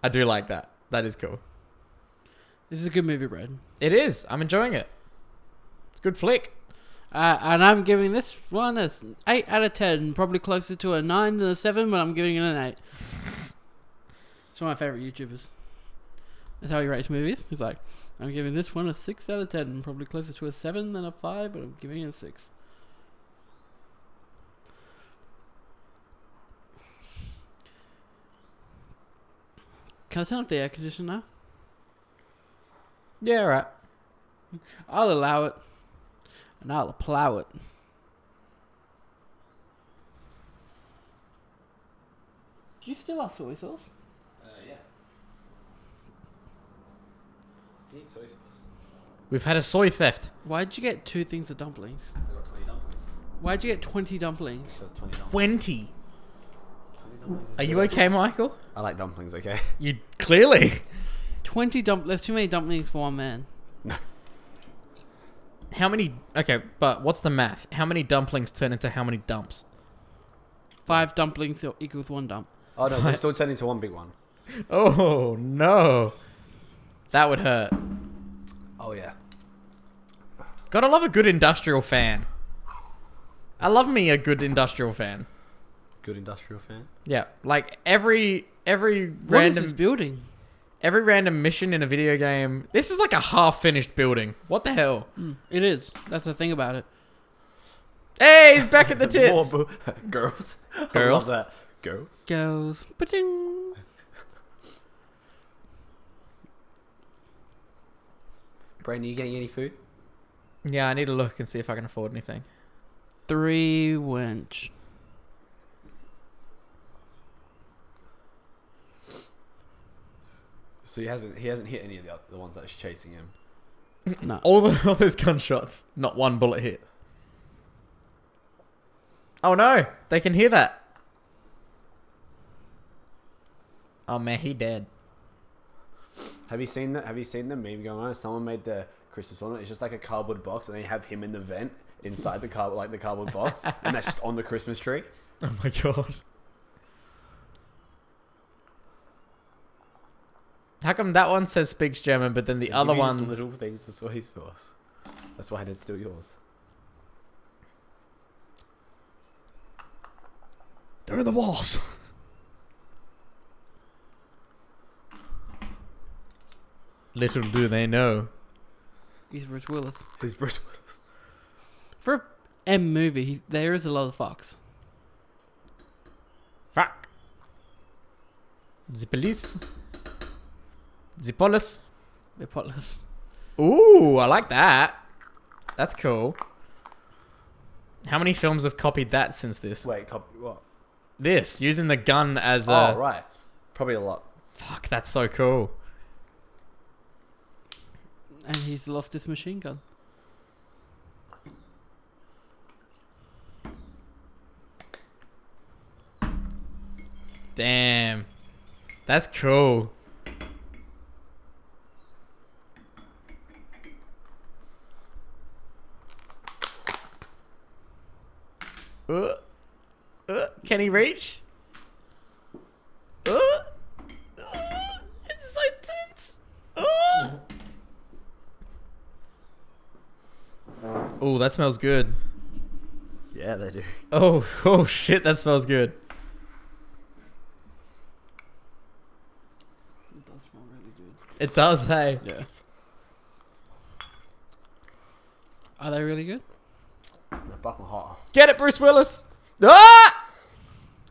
I do like that. That is cool. This is a good movie, Brad. It is. I'm enjoying it. It's a good flick. Uh, and I'm giving this one a 8 out of 10. Probably closer to a 9 than a 7, but I'm giving it an 8. it's one of my favourite YouTubers. That's how he rates movies. He's like, I'm giving this one a 6 out of 10. Probably closer to a 7 than a 5, but I'm giving it a 6. Can I turn off the air conditioner now? Yeah, right. I'll allow it. And I'll plow it. Do you still our soy sauce? Uh, yeah. Need soy sauce. We've had a soy theft. Why'd you get two things of dumplings? I got 20 dumplings. Why'd you get 20 dumplings? That's 20 dumplings. Twenty. 20 dumplings is Are you okay, Michael? I like dumplings, okay? You clearly. 20 dump. There's too many dumplings for one man. No. How many? Okay, but what's the math? How many dumplings turn into how many dumps? Five dumplings equals one dump. Oh no, they still turn into one big one. Oh no, that would hurt. Oh yeah. Gotta love a good industrial fan. I love me a good industrial fan. Good industrial fan. Yeah, like every every What is random this building? every random mission in a video game. This is like a half finished building. What the hell? Mm, it is. That's the thing about it. Hey, he's back at the tits. More boo- Girls. I Girls. love that. Girls. Goes. Ba-ding. Brandon, you getting any food? Yeah, I need to look and see if I can afford anything. Three wench. So he hasn't he hasn't hit any of the, the ones that are chasing him. No. All the all those gunshots, not one bullet hit. Oh no, they can hear that. Oh man, he dead. Have you seen that? Have you seen the meme going on? Someone made the Christmas ornament. It's just like a cardboard box, and they have him in the vent inside the car, like the cardboard box, and that's just on the Christmas tree. Oh my god. How come that one says speaks German, but then the other one ones little things of soy sauce? That's why it's still yours. They're in the walls. Little do they know. He's Bruce Willis. He's Bruce Willis. For a M movie, he, there is a lot of fox. Fuck. The police. The police. Ooh, I like that. That's cool. How many films have copied that since this? Wait, cop- what? This using the gun as a oh, right. Probably a lot. fuck. That's so cool. And he's lost his machine gun. Damn, that's cool. Uh, uh, can he reach? Uh, uh, it's so tense. Uh. Oh, that smells good. Yeah, they do. Oh, oh shit, that smells good. It does smell really good. It does, hey. Yeah. Are they really good? They're fucking hot. Get it, Bruce Willis. Ah!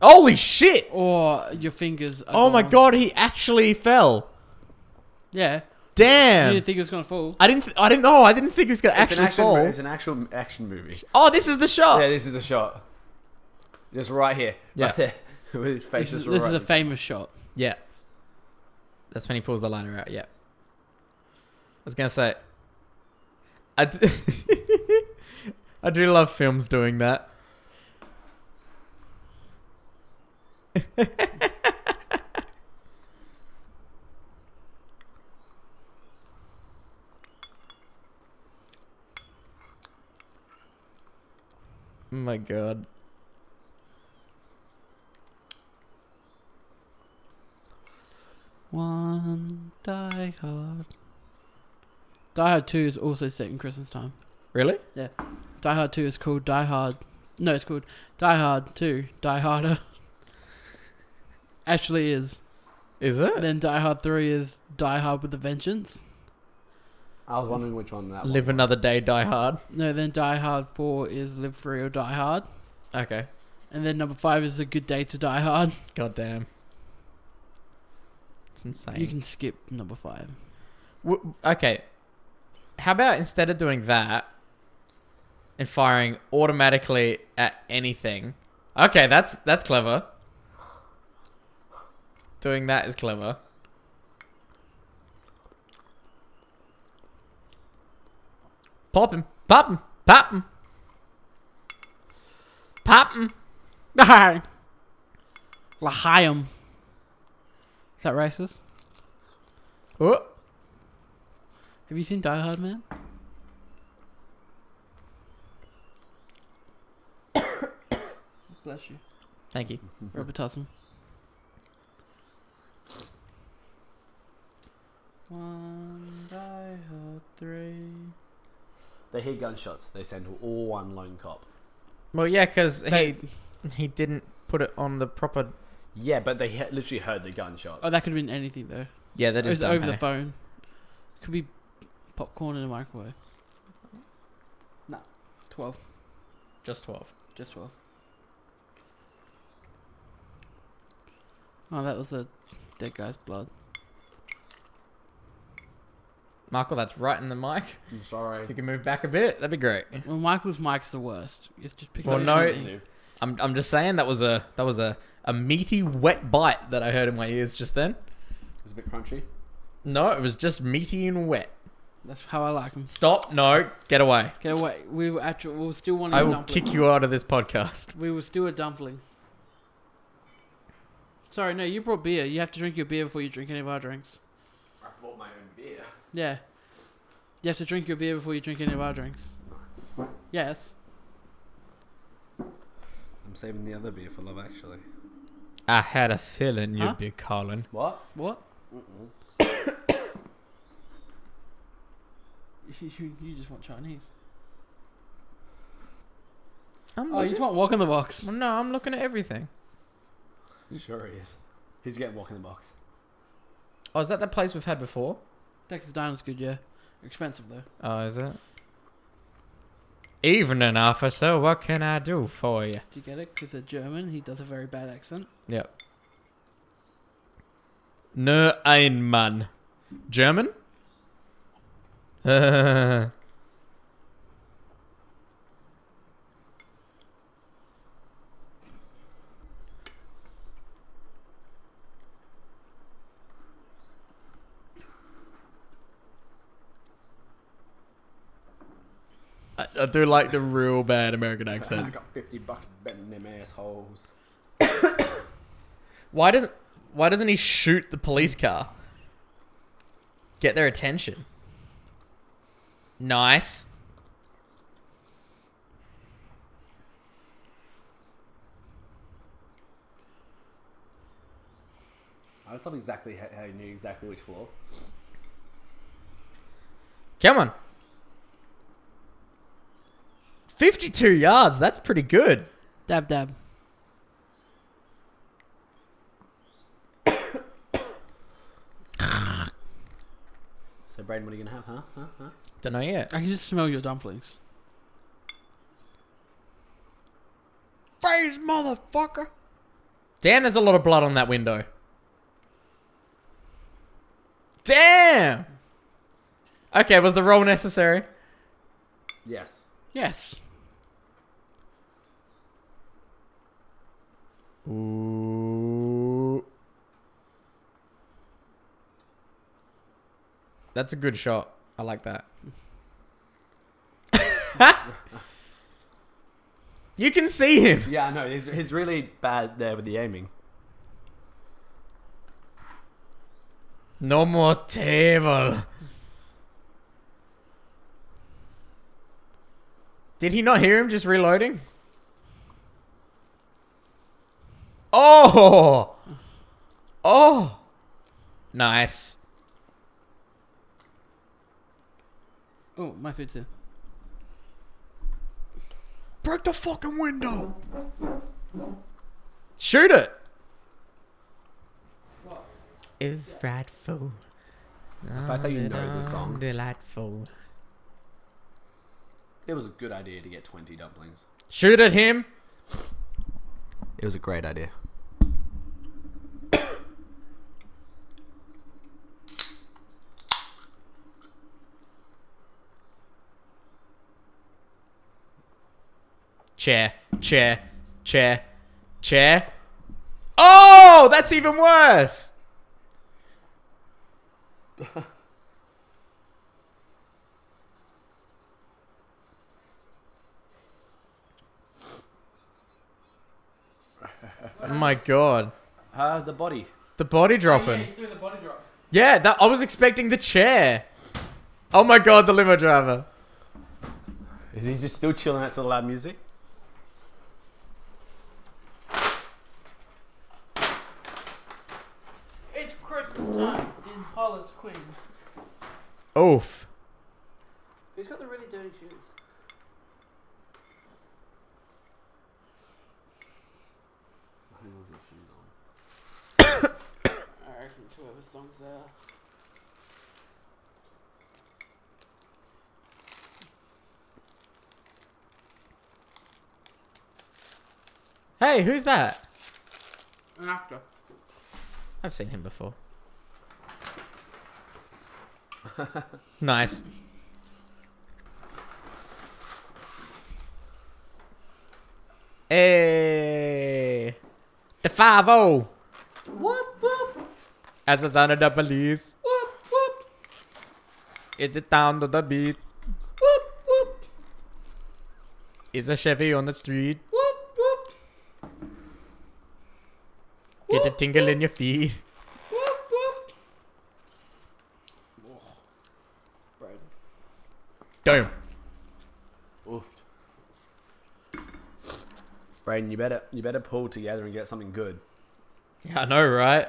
Holy shit! Or your fingers? Are Oh my gone. god, he actually fell. Yeah. Damn. You Damn. didn't think it was gonna fall? I didn't. Th- I didn't know. I didn't think he was gonna It's an actually action fall. mo- It's an actual action movie. Oh, this is the shot. Yeah, this is the shot. Just right here. Yeah. Right there. With his face This, is, just this right. is a famous shot. Yeah. That's when he pulls the lighter out. Yeah. I was gonna say. I, d- I do love films doing that. oh my god. One Die Hard. Die Hard 2 is also set in Christmas time. Really? Die Hard 2 is called Die Hard. No, it's called Die Hard 2. Die Harder. Actually is. Is it? Then Die Hard 3 is Die Hard with a Vengeance. I was wondering which one that Live one. another day, die hard. No, then Die Hard 4 is Live Free or Die Hard. Okay. And then number 5 is A Good Day to Die Hard. God damn. It's insane. You can skip number 5. W- okay. How about instead of doing that and firing automatically at anything? Okay, that's that's clever. Doing that is clever. Pop him. Pop him. Pop him. Pop him. Lahayim. Is that racist? Oh. Have you seen Die Hard, man? Bless you. Thank you. Robert Tussum. One Die Hard three. They hear gunshots. They send all one lone cop. Well, yeah, because he he didn't put it on the proper. Yeah, but they he- literally heard the gunshots. Oh, that could have been anything though. Yeah, that it is was dumb, over hey? the eh? phone. Could be popcorn in a microwave. No, twelve. Just twelve. Just twelve. Oh, that was a dead guy's blood. Michael, that's right in the mic. I'm sorry. If you can move back a bit, that'd be great. Well, Michael's mic's the worst. It's just picks Well, up no, something. I'm I'm just saying that was a that was a, a meaty wet bite that I heard in my ears just then. It was a bit crunchy. No, it was just meaty and wet. That's how I like them. Stop! No, get away! Get away. We were actually we were still wanting I a will dumpling. kick you out of this podcast. We were still a dumpling. Sorry, no, you brought beer. You have to drink your beer before you drink any of our drinks. I bought my own beer. Yeah. You have to drink your beer before you drink any of our drinks. Yes. I'm saving the other beer for Love Actually. I had a feeling you'd be calling. What? What? you, you- you just want Chinese. I'm Oh, you just want Wok in the Box. Well, no, I'm looking at everything. Sure he is. He's getting Wok in the Box. Oh, is that the place we've had before? Texas Dino's good, yeah. Expensive though. Oh, is it? Evening, officer. What can I do for you? Do you get it? Because they're German. He does a very bad accent. Yep. Ne ein Mann. German? I, I do like the real bad American I accent. got 50 bucks betting them assholes. Why doesn't Why doesn't he shoot the police car? Get their attention. Nice. I just love exactly how, how you knew exactly which floor. Come on. 52 yards. That's pretty good. Dab dab. So, Braden, what are you going to have, huh? Huh? Huh? Don't know yet. I can just smell your dumplings. Face, motherfucker. Damn, there's a lot of blood on that window. Damn. Okay, was the roll necessary? Yes. Yes. Ooh. That's a good shot. I like that. you can see him. Yeah, I know. He's, he's really bad there with the aiming. No more table. Did he not hear him just reloading? Oh! Oh! Nice. Oh, my food's too. Break the fucking window! Shoot it! Is frightful. The fact that you know the song. Delightful. It was a good idea to get 20 dumplings. Shoot at him! It was a great idea. Chair, chair, chair, chair. Oh, that's even worse. oh my god. Uh, the body. The body dropping. threw the body drop. Yeah, that I was expecting the chair. Oh my god, the limo driver. Is he just still chilling out to the loud music? It's Christmas time in Hollis, Queens. Oof. Who's got the really dirty shoes? I reckon it's whoever's songs there. Hey, who's that? An actor. I've seen him before. nice. Hey, the five zero. Whoop whoop As a son of the police, whoop whoop it's the town of the beat. whoop whoop Is a Chevy on the street. whoop whoop Get a tingle in your feet. whoop whoop. Braden. Damn. Oof. Braden, you better you better pull together and get something good. Yeah, I know, right?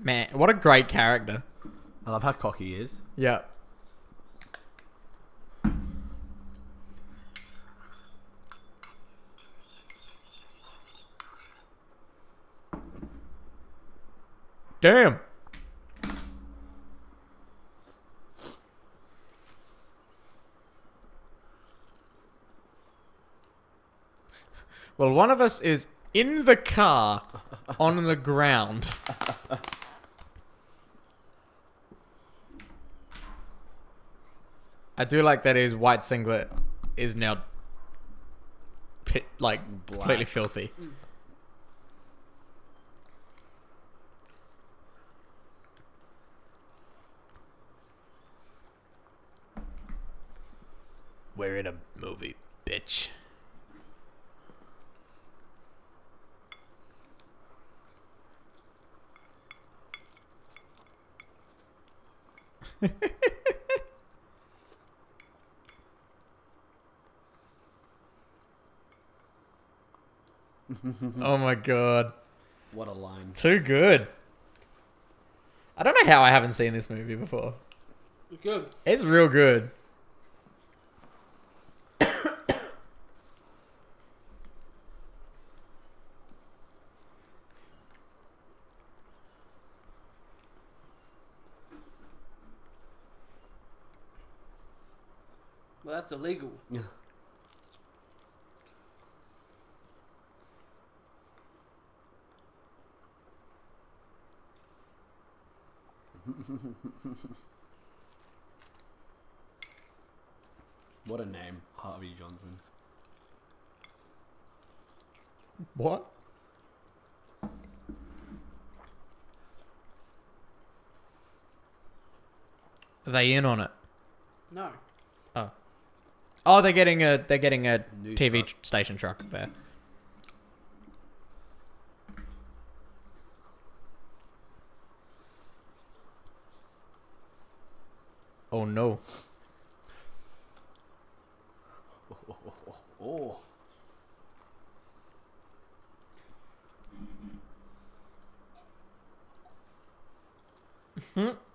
Man, what a great character. I love how cocky he is. Yeah. Damn. Well, one of us is in the car on the ground. I do like that his white singlet is now pit, like Black. completely filthy. We're in a movie, bitch. oh my god. What a line. Too good. I don't know how I haven't seen this movie before. Good. It's real good. Well, that's illegal. Yeah. what a name, Harvey Johnson. What? Are they in on it? No. Oh. Oh, they're getting a they're getting a News TV truck. station truck there. Oh no. Oh.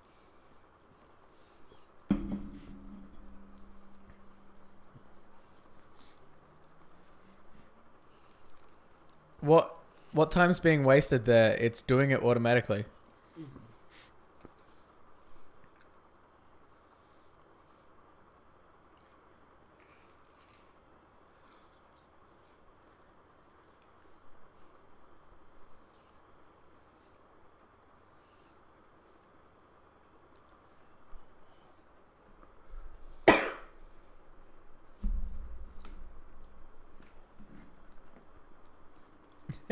What what time's being wasted there? It's doing it automatically.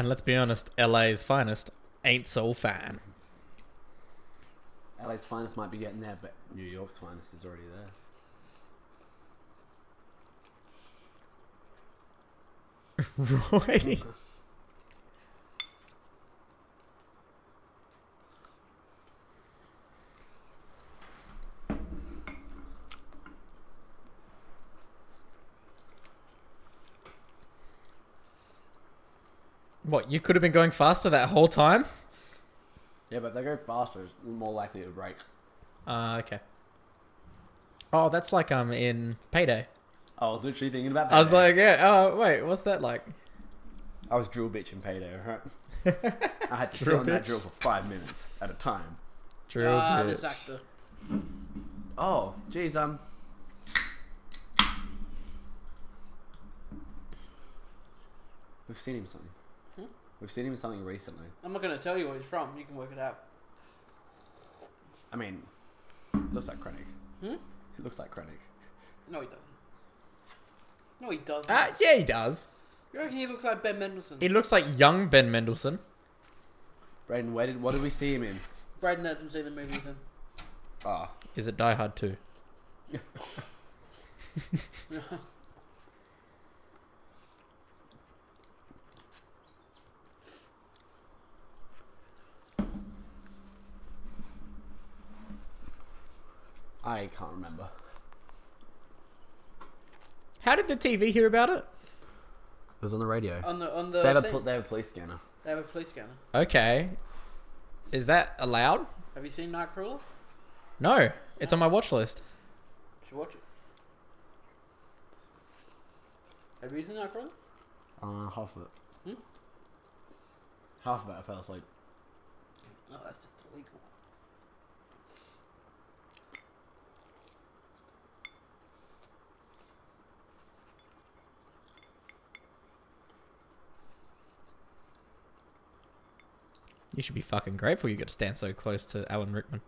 And let's be honest, LA's finest ain't so fine. LA's finest might be getting there, but New York's finest is already there. Roy. What, you could have been going faster that whole time? Yeah, but if they go faster, it's more likely to break. Uh, okay. Oh, that's like um in Payday. I was literally thinking about. That. I was like, yeah. Oh, wait, what's that like? I was drill bitch in payday. Right? I had to sit Drill on that bitch? drill for five minutes at a time. Drill Ah, bitch. this actor. Oh, geez, um. We've seen him something. We've seen him in something recently. I'm not gonna tell you where he's from. You can work it out. I mean, looks like Krennic. Hmm? It looks like Krennic. No, he doesn't. No, he doesn't. Ah, yeah, he does. You reckon he looks like Ben Mendelsohn? He looks like young Ben Mendelsohn. Braden, where did what did we see him in? Braden hasn't seen the movies in. Ah, Is it Die Hard 2? I can't remember. How did the TV hear about it? It was on the radio. On the on the they have a thing, pol- they have a police scanner. they have a police scanner. Okay. Is that allowed? Have you seen Nightcrawler? No. It's on my watch list. You should watch it. Have you seen Nightcrawler? Uh, half of it. Hmm? Half of it, I fell asleep. No, that's just You should be fucking grateful you get to stand so close to Alan Rickman.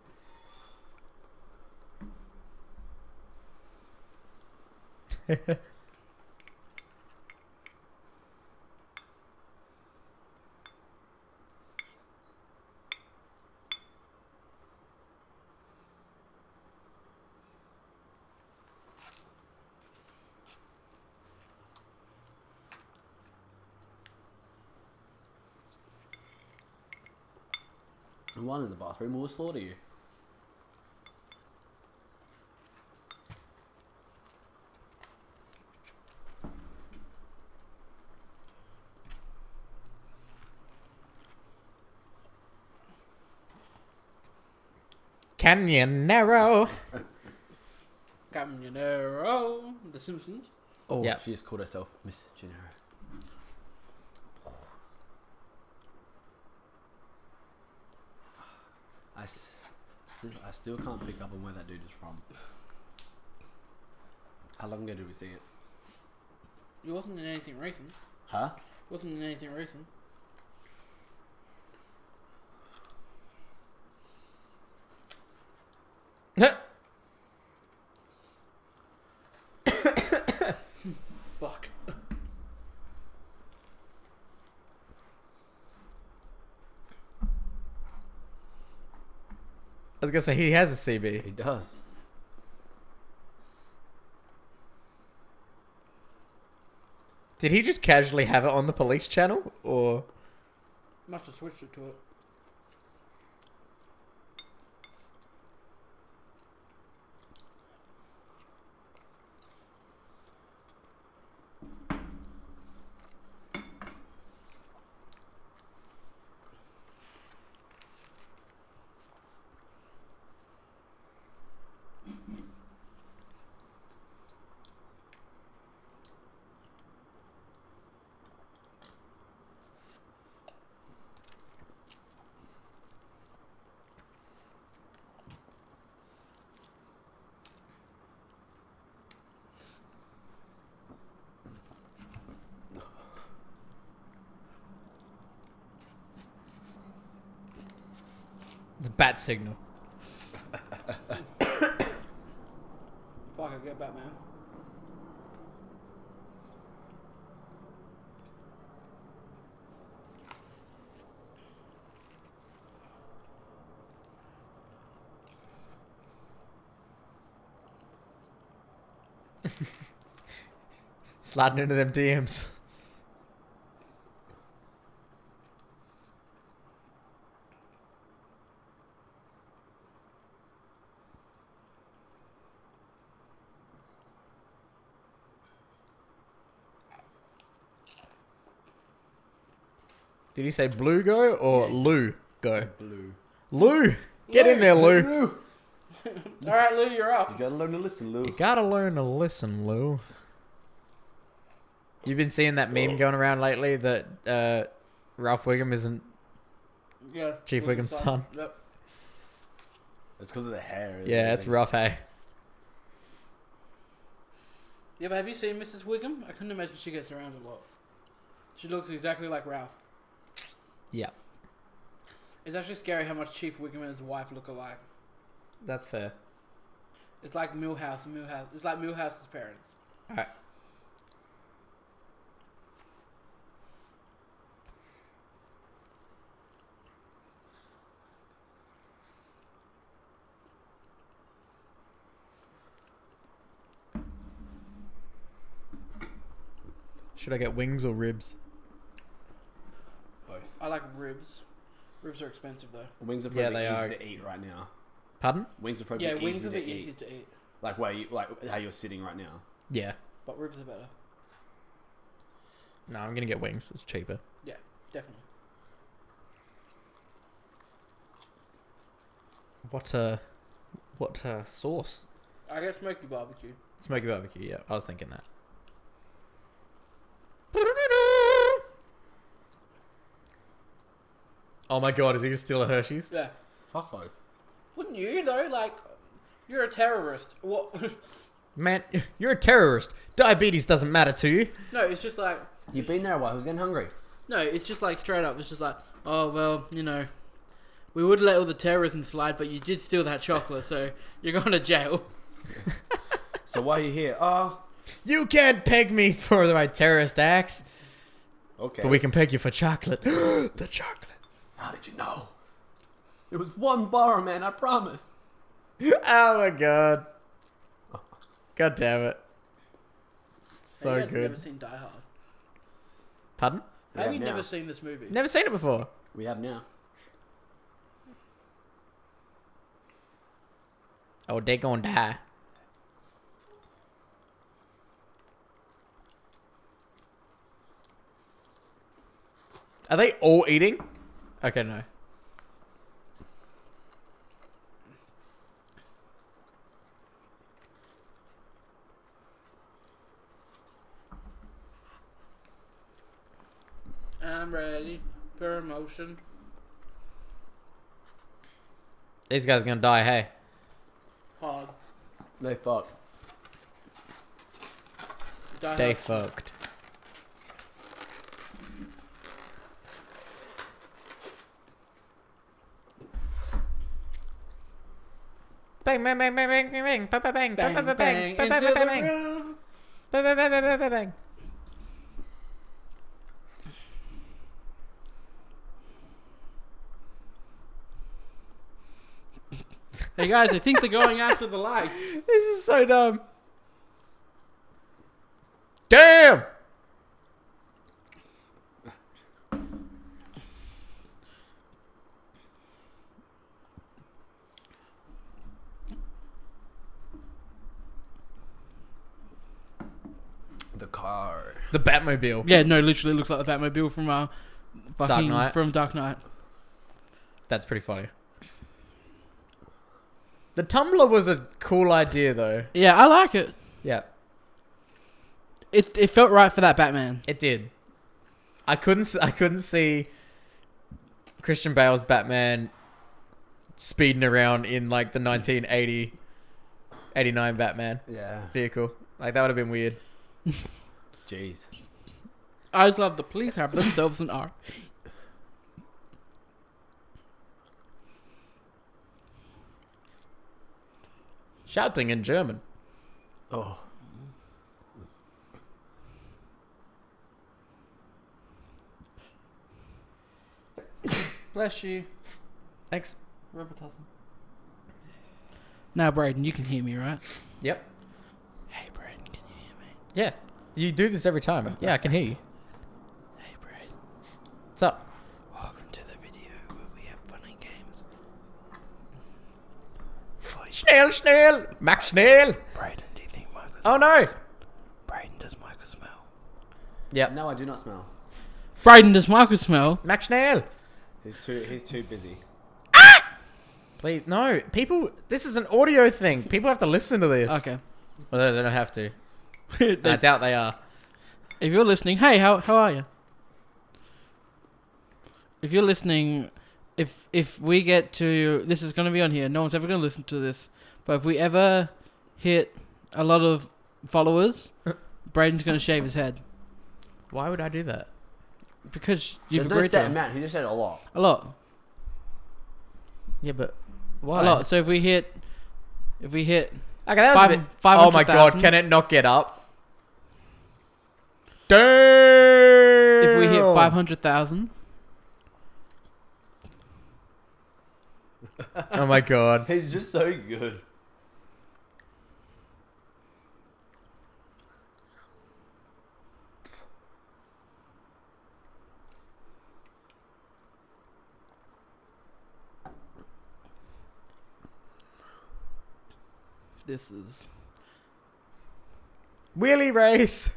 one in the bathroom will slaughter you. Canyonero. Caminero, The Simpsons. Oh, Yeah. she just called herself Miss Gennero. I, still, I still can't pick up on where that dude is from. How long ago did we see it? It wasn't in anything recent. Huh? It wasn't in anything recent. Fuck. I was gonna say he has a CB. He does. Did he just casually have it on the police channel, or Must have switched it to it. Bat signal? Fuck, I get Batman. Sliding into them DMs. Did he say blue go or Yeah, Lou go? It's blue. Lou, get in there, Lou. All right, Lou, you're up. You gotta learn to listen, Lou. You gotta learn to listen, Lou. You've been seeing that meme going around lately that uh, Ralph Wiggum isn't Yeah. Chief Wiggum's son. Yep. It's because of the hair. Yeah, it? it's rough, hey. Yeah, but have you seen Mrs. Wiggum? I couldn't imagine she gets around a lot. She looks exactly like Ralph. Yeah, It's actually scary how much Chief Wiggum and his wife look alike. that's fair. It's like Milhouse Milhouse. It's like Milhouse's parents. Alright. Should I get wings or ribs? Both. I like ribs. Ribs are expensive though. Wings are Yeah, probably they easy are. to eat right now. Pardon? Wings are probably yeah, easy wings to are a bit eat. easy to eat, Like where you like how you're sitting right now. Yeah. but ribs are better. No, I'm gonna get wings. It's cheaper. Yeah, definitely. What uh, what uh, sauce? I get smoky barbecue. Smoky barbecue. Yeah, I was thinking that. Oh my god, is he still a Hershey's? Yeah. Fuck both. Wouldn't you though? Like, you're a terrorist. What? Man, you're a terrorist. Diabetes doesn't matter to you. no, it's just like You've been there a while. Who's getting hungry? no, it's just like straight up. It's just like, oh well, you know, we would let all the terrorism slide, but you did steal that chocolate, so you're going to jail. So why are you here? Oh, You can't peg me for my terrorist acts, okay. but we can peg you for chocolate. the chocolate. How did you know? It was one bar, man. I promise. Oh my god. God damn it. So Hey, you guys good. Never seen Die Hard? Pardon? We Have have you now. never seen this movie? Never seen it before. We have now. Oh, they're gonna die. Are they all eating? Okay, no. I'm ready for emotion. These guys are gonna die, hey. Hard. They fuck. Die They Hard. fucked. Bang, bang, bang, bang, bang, bang, bang, bang, bang, bang, Bang, bang, bang, bang, bang, into bang, bang, bang, bang, bang, bang, bang, bang, bang, bang. Hey guys, I think they're going after the lights. This is so dumb. Damn! The car. The Batmobile. Yeah, no, literally looks like the Batmobile from uh, fucking Knight. from Dark Knight. That's pretty funny. The tumbler was a cool idea, though. Yeah, I like it. Yeah, It it felt right for that Batman. it did. I couldn't. s- I couldn't see Christian Bale's Batman speeding around in like the 1980, 89 Batman Yeah. vehicle. Like that would have been weird. Jeez. I just love the police have themselves an R. Shouting in German. Oh. Bless you. Thanks. Robitussin. Now, Braden, you can hear me, right? Yep. Hey, Braden, can you hear me? Yeah. You do this every time. Yeah, I can hear you. Hey, Braden. What's up? Welcome to the video where we have fun funny games. Schnell, schnell, Max Schnell. Braden, do you think Michael? Oh no. Braden, does Michael smell? Yep. No, I do not smell. Braden, does Michael smell? Max Schnell. He's too. He's too busy. Ah Please, no. People, this is an audio thing. People have to listen to this. Okay. Well, they don't have to. They- I doubt they are. if you're listening, hey, how how are you? If you're listening, if if we get to this is going to be on here. No one's ever going to listen to this. But if we ever hit a lot of followers, Braden's going to shave his head Why would I do that? because you've There's no agreed set to it. amount. He just said a lot. a lot. Yeah, but why? A lot. So if we hit, if we hit Okay, that was five, a bit. five Oh my god! Can it not get up? Damn! If we hit five hundred thousand, Oh my god! He's just so good. this is Wheelie race.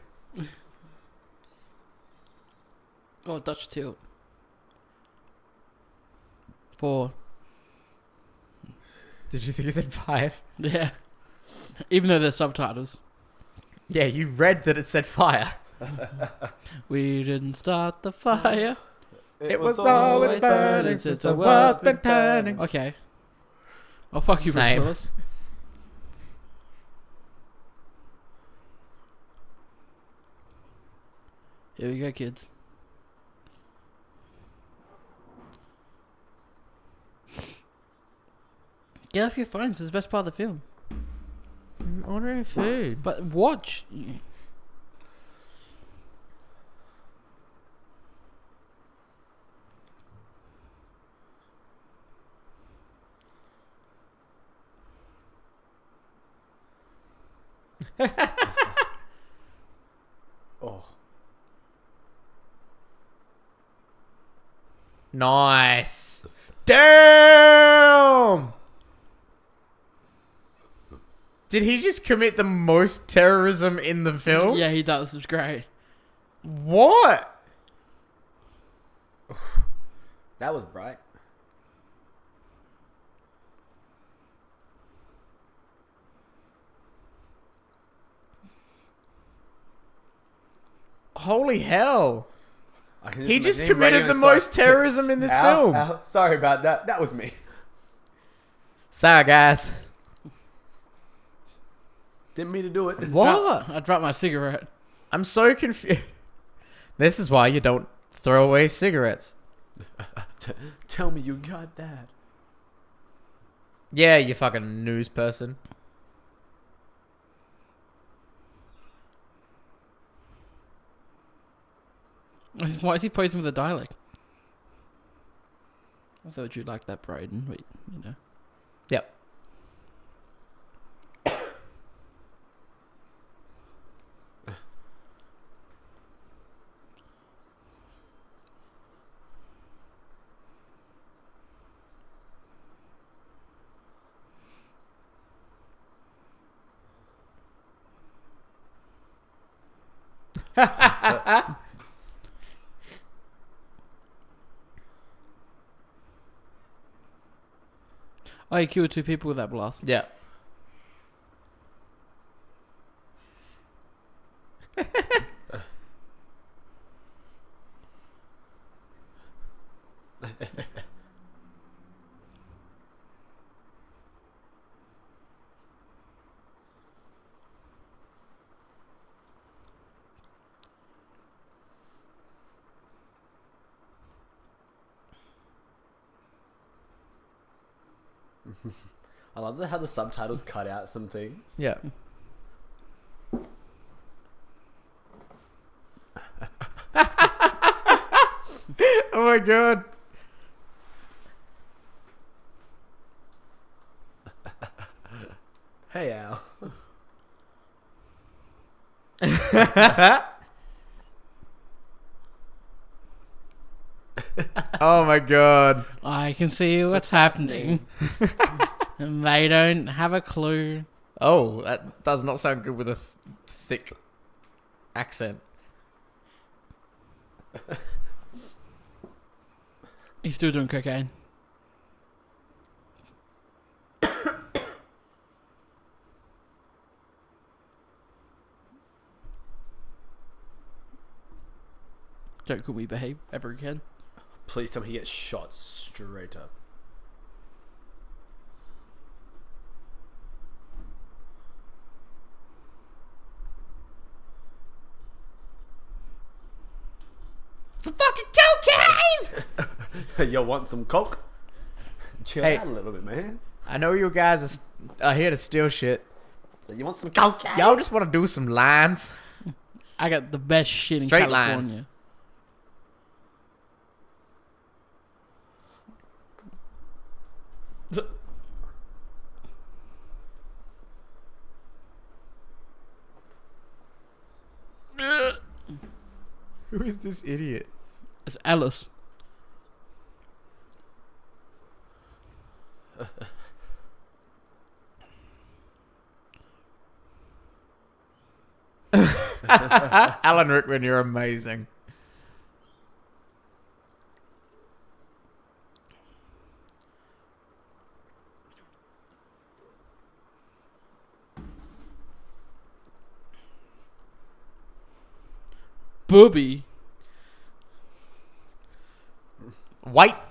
Oh Dutch tilt. Four. Did you think it said five? Yeah. Even though there's subtitles. Yeah, you read that it said fire. We didn't start the fire. It was always burning since the world's been turning. Okay. Oh fuck you, Bruce Same. Willis. Here we go, kids. Get off your phones. It's the best part of the film. Mm, I'm ordering food. But watch. Oh, Nice. Damn. Did he just commit the most terrorism in the film? Yeah, he does. It's great. What? that was bright. Holy hell. I can He just imagine him writing committed the song. most terrorism in this Ow, film. ow, sorry about that. That was me. Sorry, guys. Didn't mean to do it. What? I dropped my cigarette. I'm so confused. This is why you don't throw away cigarettes. T- tell me you got that. Yeah, you fucking news person. Why is he posing with a dialect? I thought you'd like that, Braden. Wait, you know. Yep. He killed two people with that blast. Yeah. I love how the subtitles cut out some things. Yeah. oh my god. Hey Al. oh my god. I can see what's happening. They don't have a clue. Oh, that does not sound good with a th- thick accent. He's still doing cocaine. Don't call me behave ever again. Please tell me he gets shot straight up. you want some coke? Chill Hey. out a little bit, man. I know you guys are, are here to steal shit. You want some coke? Y'all just want to do some lines. I got the best shit in Straight California. lines. Who is this idiot? It's Ellis. Alan Rickman, you're amazing. Booby. White.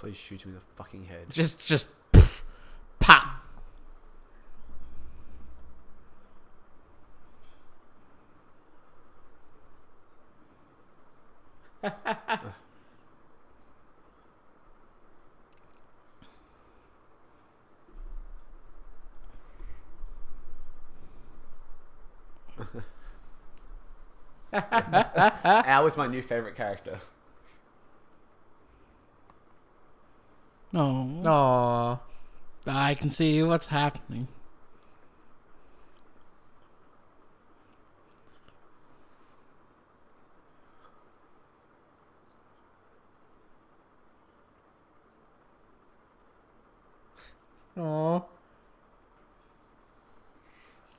Please shoot him in the fucking head. Just, just, poof, pop. Al was my new favorite character. Oh, Aww. I can see what's happening. Aww.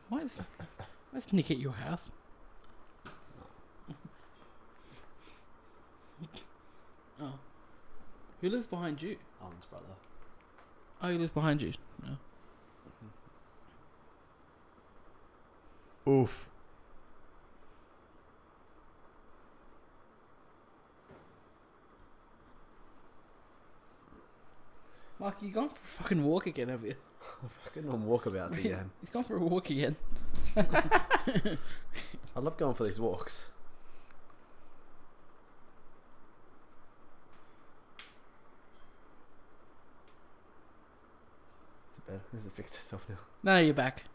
Why is Let's nick at your house. oh. Who lives behind you? Alan's brother. Oh, he lives behind you. No. Mm-hmm. Oof. Mark, you gone for a fucking walk again, have you? Fucking on walkabouts again. He's gone for a walk again. I love going for these walks. Is it fixed itself now? No, you're back.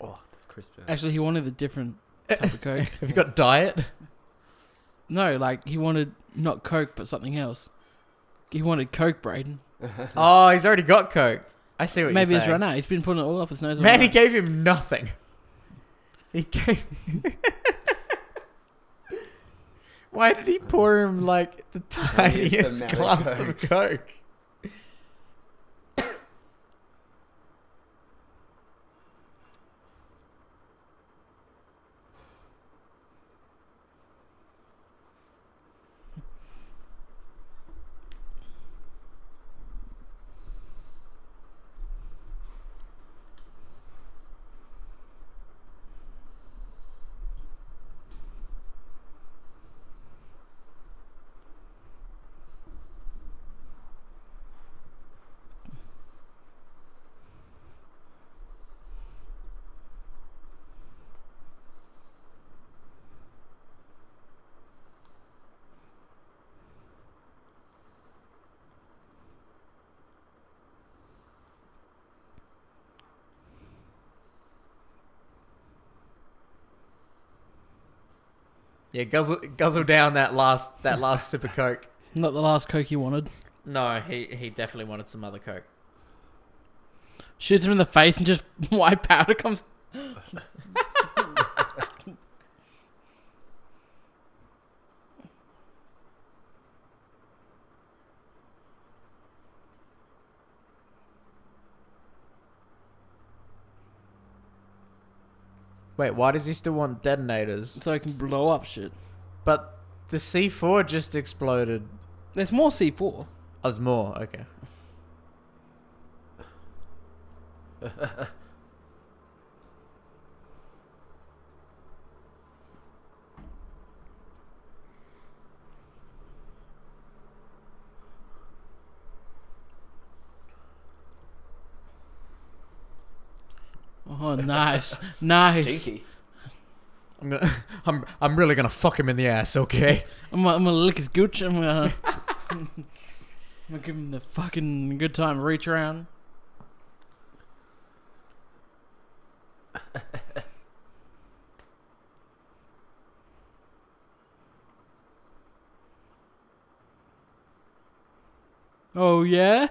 Oh, the crisp. Actually, he wanted a different type of Coke. Have you got diet? No, like, he wanted not Coke, but something else. He wanted Coke, Braden. oh, he's already got coke. I see what Maybe you're it's saying. run out. He's been putting it all up his nose. all Man, he night. gave him nothing. He gave. Why did he pour him like the tiniest amount of glass of coke? Yeah, guzzle guzzle down that last that last sip of coke. Not the last coke you wanted. No, he he definitely wanted some other coke. Shoots him in the face and just white powder comes. Wait, why does he still want detonators? So I can blow up shit. But the C four just exploded. There's more C4. Oh, there's more. Okay. Oh, nice. nice. Kinky. I'm gonna, I'm I'm really gonna fuck him in the ass. Okay. I'm, gonna- I'm gonna lick his gooch. I'm gonna, I'm gonna give him the fucking good time reach around. Oh yeah.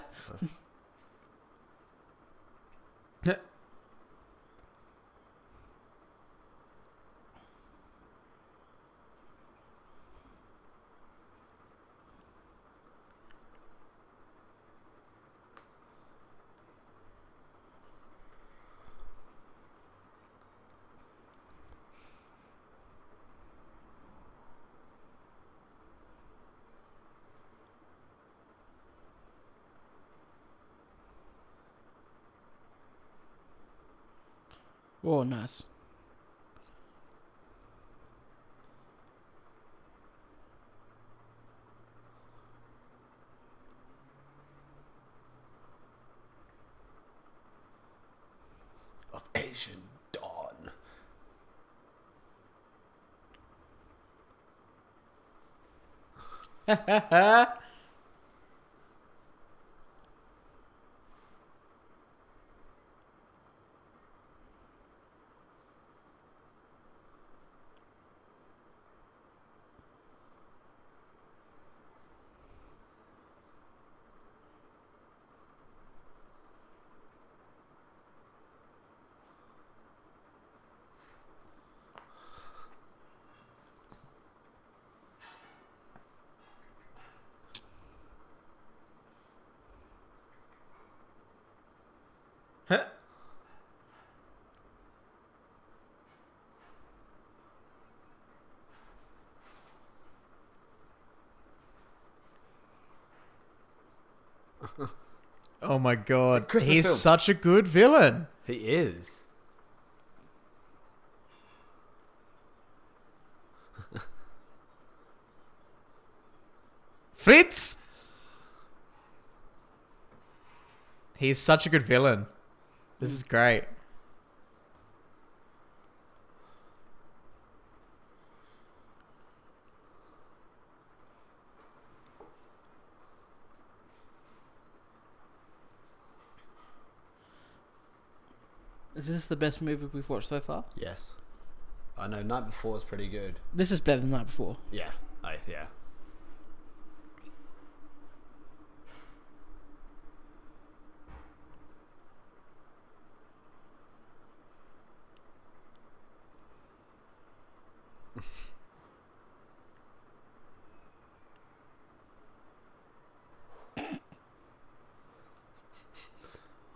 Oh, nice. Of Asian Dawn. Oh my god, Christmas he's film. such a good villain. He is. Fritz. He's such a good villain. This is great. Is this the best movie we've watched so far? Yes. I know. Night before was pretty good. This is better than that before. Yeah. I yeah.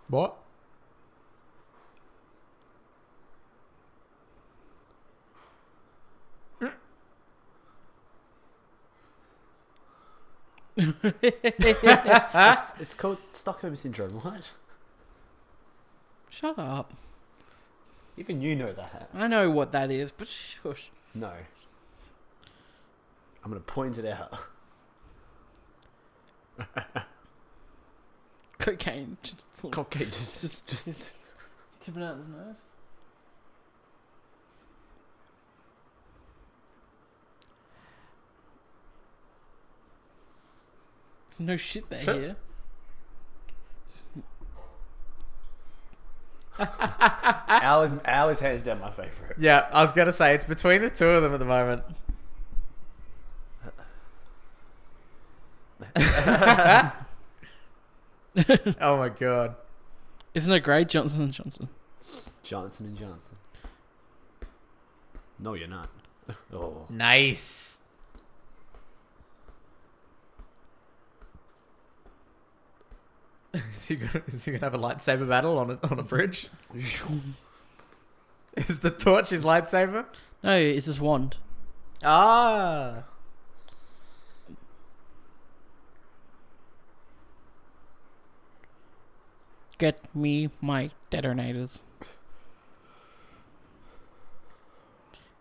What? It's, it's called Stockholm syndrome. What? Shut up. Even you know that. I know what that is, but shush. No. I'm gonna point it out. Cocaine. Just, full- just just, just, just tipping out his nose. No shit, they're so- here. ours, ours, hands down, my favorite. Yeah, I was gonna say it's between the two of them at the moment. oh my god! Isn't it great, Johnson and Johnson? Johnson and Johnson. No, you're not. oh, nice. Is he gonna, is he gonna have a lightsaber battle on a, on a bridge? is the torch his lightsaber? No, it's his wand. Ah. Get me my detonators.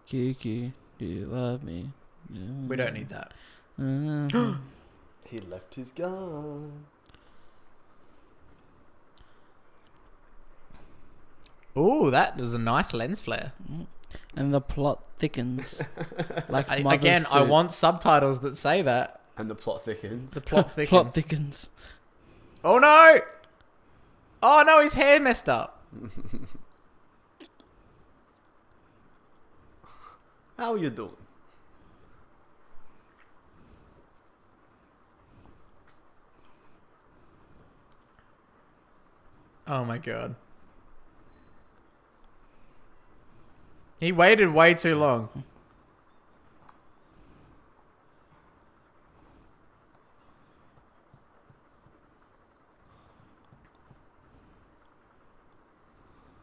Kiki, do you love me? We don't need that. Uh, He left his gun. Ooh, that was a nice lens flare. Mm. and the plot thickens. like I, Mother's again, I want subtitles that say that. And the plot thickens. The plot thickens. plot thickens. oh no! Oh no, his hair messed up. How are you doing? Oh my god. He waited way too long.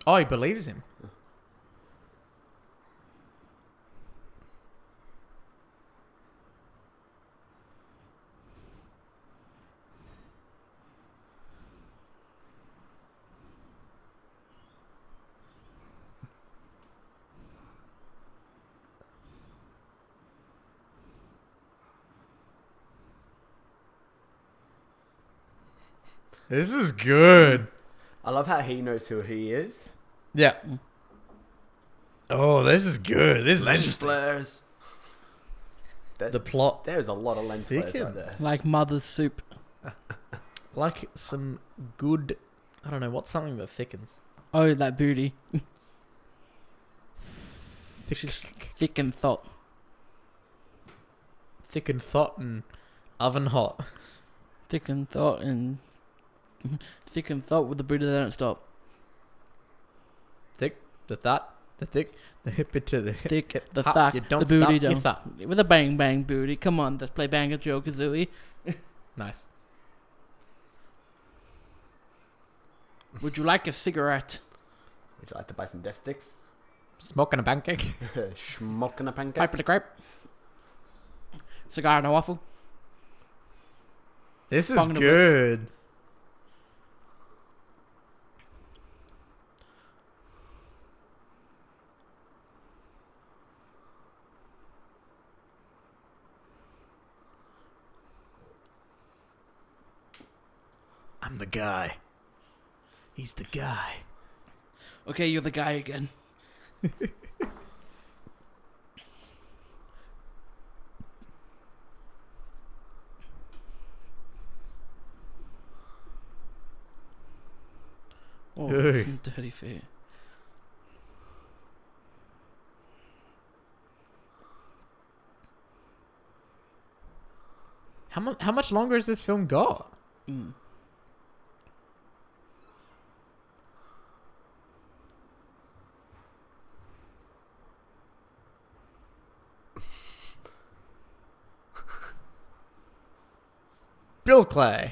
Oh, he believes him. This is good. I love how he knows who he is. Yeah. Oh, this is good. This is Lens interesting. flares. That, The plot, there's a lot of lens flares right there. Like mother's soup. like some good. I don't know what's something that thickens. Oh, that booty. Thick, She's thick and thought. thick and thought and oven hot. Thick and thought and thick and thought with the booty that don't stop. Thick, the thought, the thick, the hip it to the hip. Thick, hip, the hop, thack, you the don't booty stop, you don't. thought. With a bang bang booty. Come on, let's play Bang Joe Kazooie. Nice. Would you like a cigarette? Would you like to buy some death sticks? Smoking a pancake. Smoking a pancake. Pipe of the grape. Cigar and a waffle. This is Bong in good. I'm the guy. He's the guy. Okay, you're the guy again. oh, Hey. some dirty feet. How much? How much longer has this film got? Mm. Bill Clay.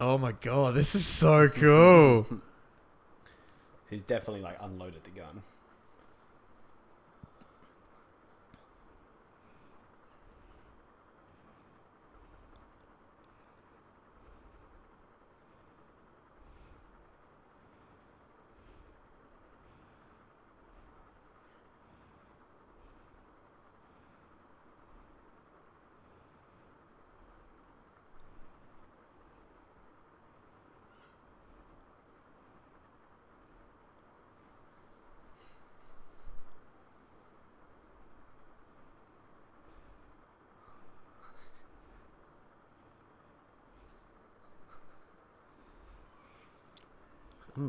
Oh my god, this is so cool. He's definitely like unloaded the gun.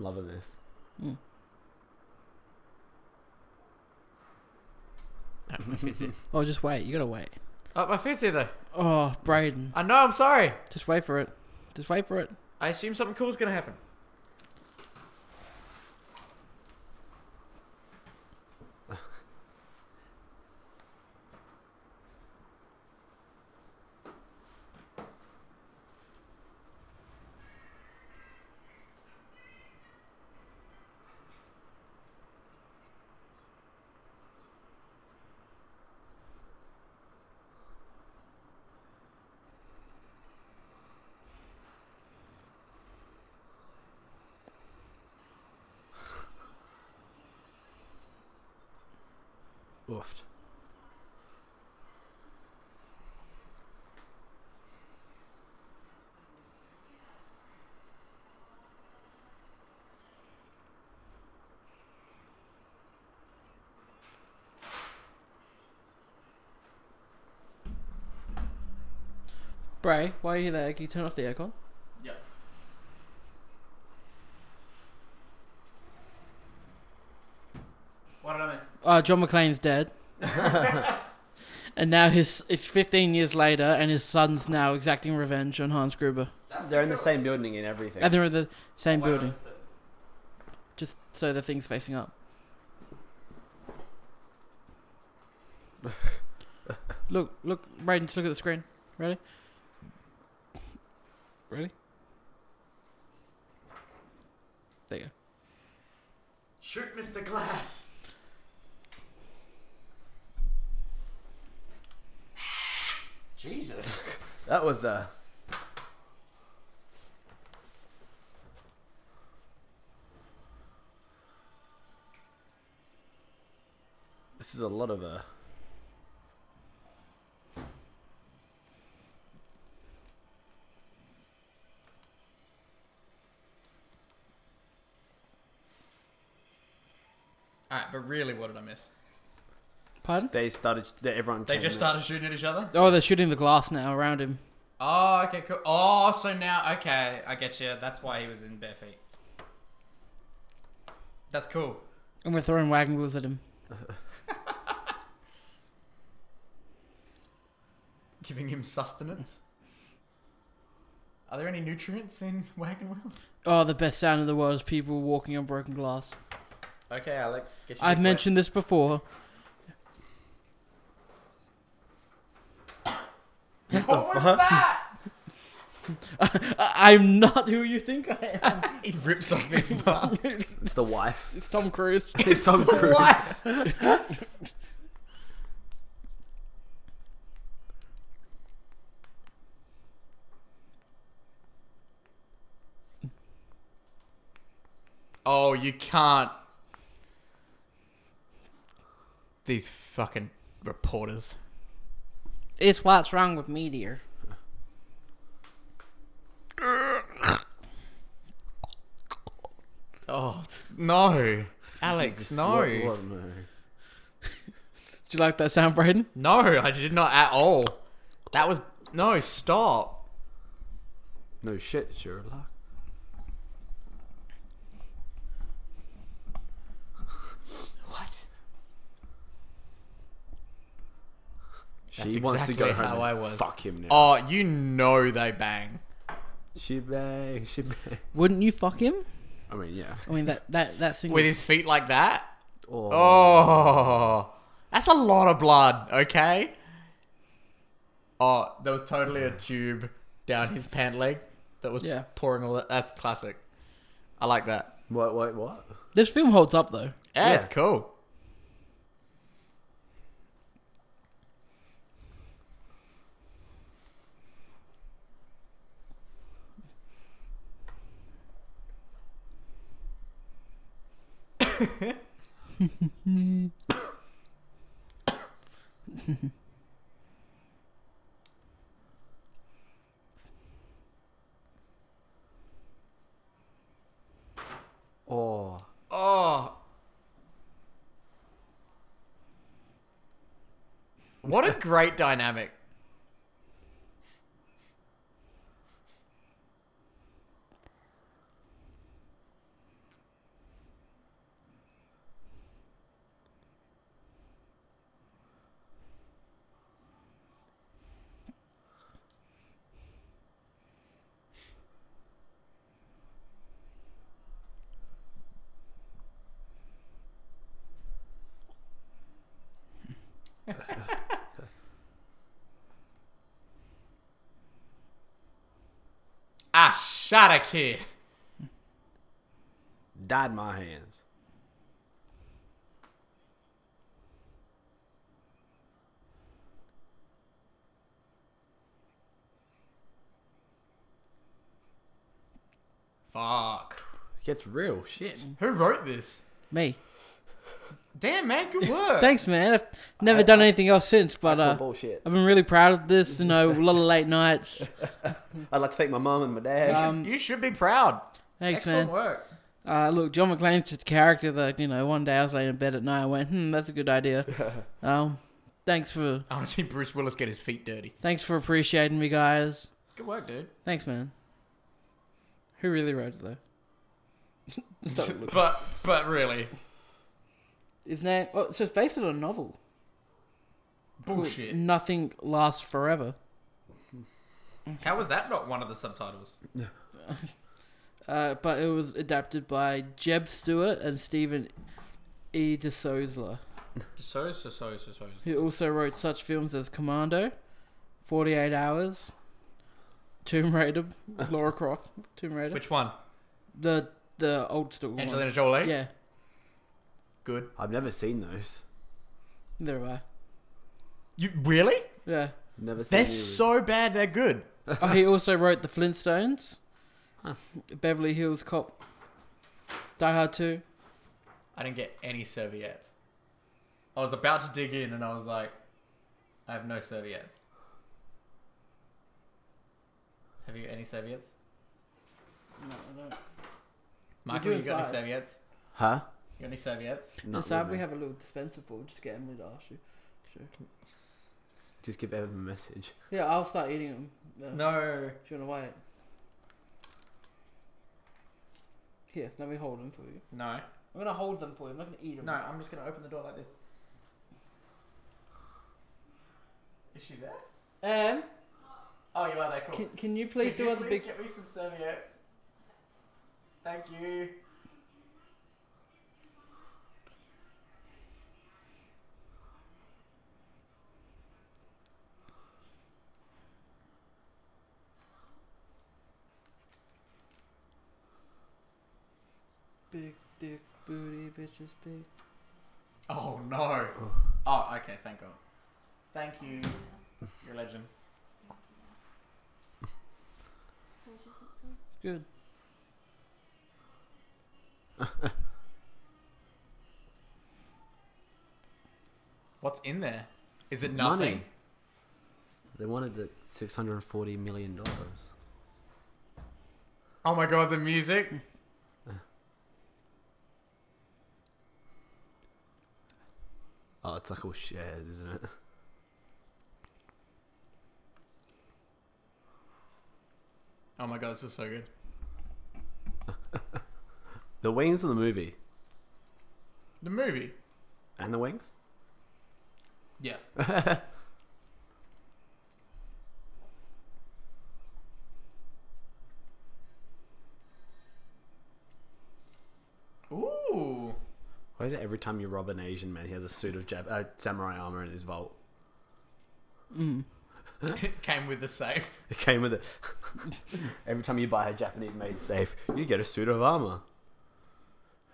I'm loving this. Mm. Oh, my feet's here. Oh, just wait. You gotta wait. Oh, my feet's here though. Oh, Braden, I know. I'm sorry. just wait for it. Just wait for it. I assume something cool's gonna happen. Oofed. Bray, why are you there? Can you turn off the aircon? Yep. What did I miss? Uh, John McClane's dead. and now his it's 15 years later, and his son's now exacting revenge on Hans Gruber. They're in the same building and everything. And they're in the same building, just so the thing's facing up. look, look, Braden, just look at the screen. Ready? Ready? There you go. Shoot, Mr. Glass. Jesus. That was uh This is a lot of uh Alright, but really, what did I miss? Pardon? they started they, everyone They came just in. started shooting at each other? Oh, they're shooting the glass now around him. Oh, okay, cool. Oh, so now, okay, I get you. That's why he was in bare feet. That's cool. And we're throwing wagon wheels at him. Giving him sustenance. Are there any nutrients in wagon wheels? Oh, the best sound in the world is people walking on broken glass. Okay, Alex. Get your I've dick mentioned this before. What was that? I- I'm not who you think I am. he rips off his mask. It's the wife. it's Tom Cruise. It's Tom Cruise. Oh, you can't. These fucking reporters. It's what's wrong with media. Oh no, Alex, no, What- what- no. Do you like that sound, Braden? no, I did not at all. That was no. Stop. No shit, Sherlock. What? She That's wants to go home how and I was. fuck him now. Oh, you know they bang. She bang, she bang. Wouldn't you fuck him? I mean, yeah. I mean that that that single. With his feet like that? Oh, Oh, that's a lot of blood, okay? Oh, there was totally a tube down his pant leg that was Yeah. pouring all that. That's classic. I like that. What? What? What? This film holds up though. Yeah, it's Yeah. cool. Oh, Oh. What a great dynamic. Shut a kid. Died in my hands. Fuck. Gets real shit. Who wrote this? Me. Damn, man, good work. Thanks, man. I've never I- done anything else since, but uh, bullshit. I've been really proud of this. You know, a lot of late nights. I'd like to thank my mum and my dad. Um, you should be proud. Thanks, Excellent man. work. Uh, look, John McClane's just a character that you know. One day I was laying in bed at night, I went, "Hmm, that's a good idea." um, thanks for I want to see Bruce Willis get his feet dirty. thanks for appreciating me, guys. Good work, dude. Thanks, man. Who really wrote it though? but but really, His name. Oh, so it's based on a novel. called bullshit. Nothing lasts forever. How was that not one of the subtitles? Uh, but it was adapted by Jeb Stuart and Stephen E. D'Souza, So so so so so. who also wrote such films as Commando, Forty Eight Hours, Tomb Raider, Laura Croft, Tomb Raider, Which one? the the old school one. Angelina Jolie. Yeah, Good. I've never seen those. there have I. You really? Yeah. Never seen They're any of so bad. They're good. oh, he also wrote The Flintstones, Beverly Hills Cop, Die Hard Two. I didn't get any serviettes. I was about to dig in, and I was like, I have no serviettes. Have you any serviettes? No, I don't. Michael, you got any serviettes? Huh? You got any serviettes? Not Inside really. we have a little dispenser for Just to get Emily to ask you. Sure. Just give Evan a message. Yeah, I'll start eating them. Uh, No. Do you want to wait? Here, let me hold them for you. No. I'm gonna hold them for you. I'm not gonna eat them. No, I'm just gonna open the door like this. Is she there? Um, Oh, you are there. Cool. can, can you please Could do you us a please big? get me some serviettes? Thank you. Big dick booty bitches big. Oh no. Oh, okay. Thank God. Thank you. You're a legend. Good. What's in there? Is it Money. nothing? They wanted the six hundred and forty million dollars. Oh my God, the music. Oh, it's like all shares, isn't it? Oh my God, this is so good. The wings of the movie The movie. and the wings. Yeah. Ooh. Why is it every time you rob an Asian man, he has a suit of Jap- uh, samurai armor in his vault? Mm. It came with the safe. It came with it. every time you buy a Japanese-made safe, you get a suit of armor.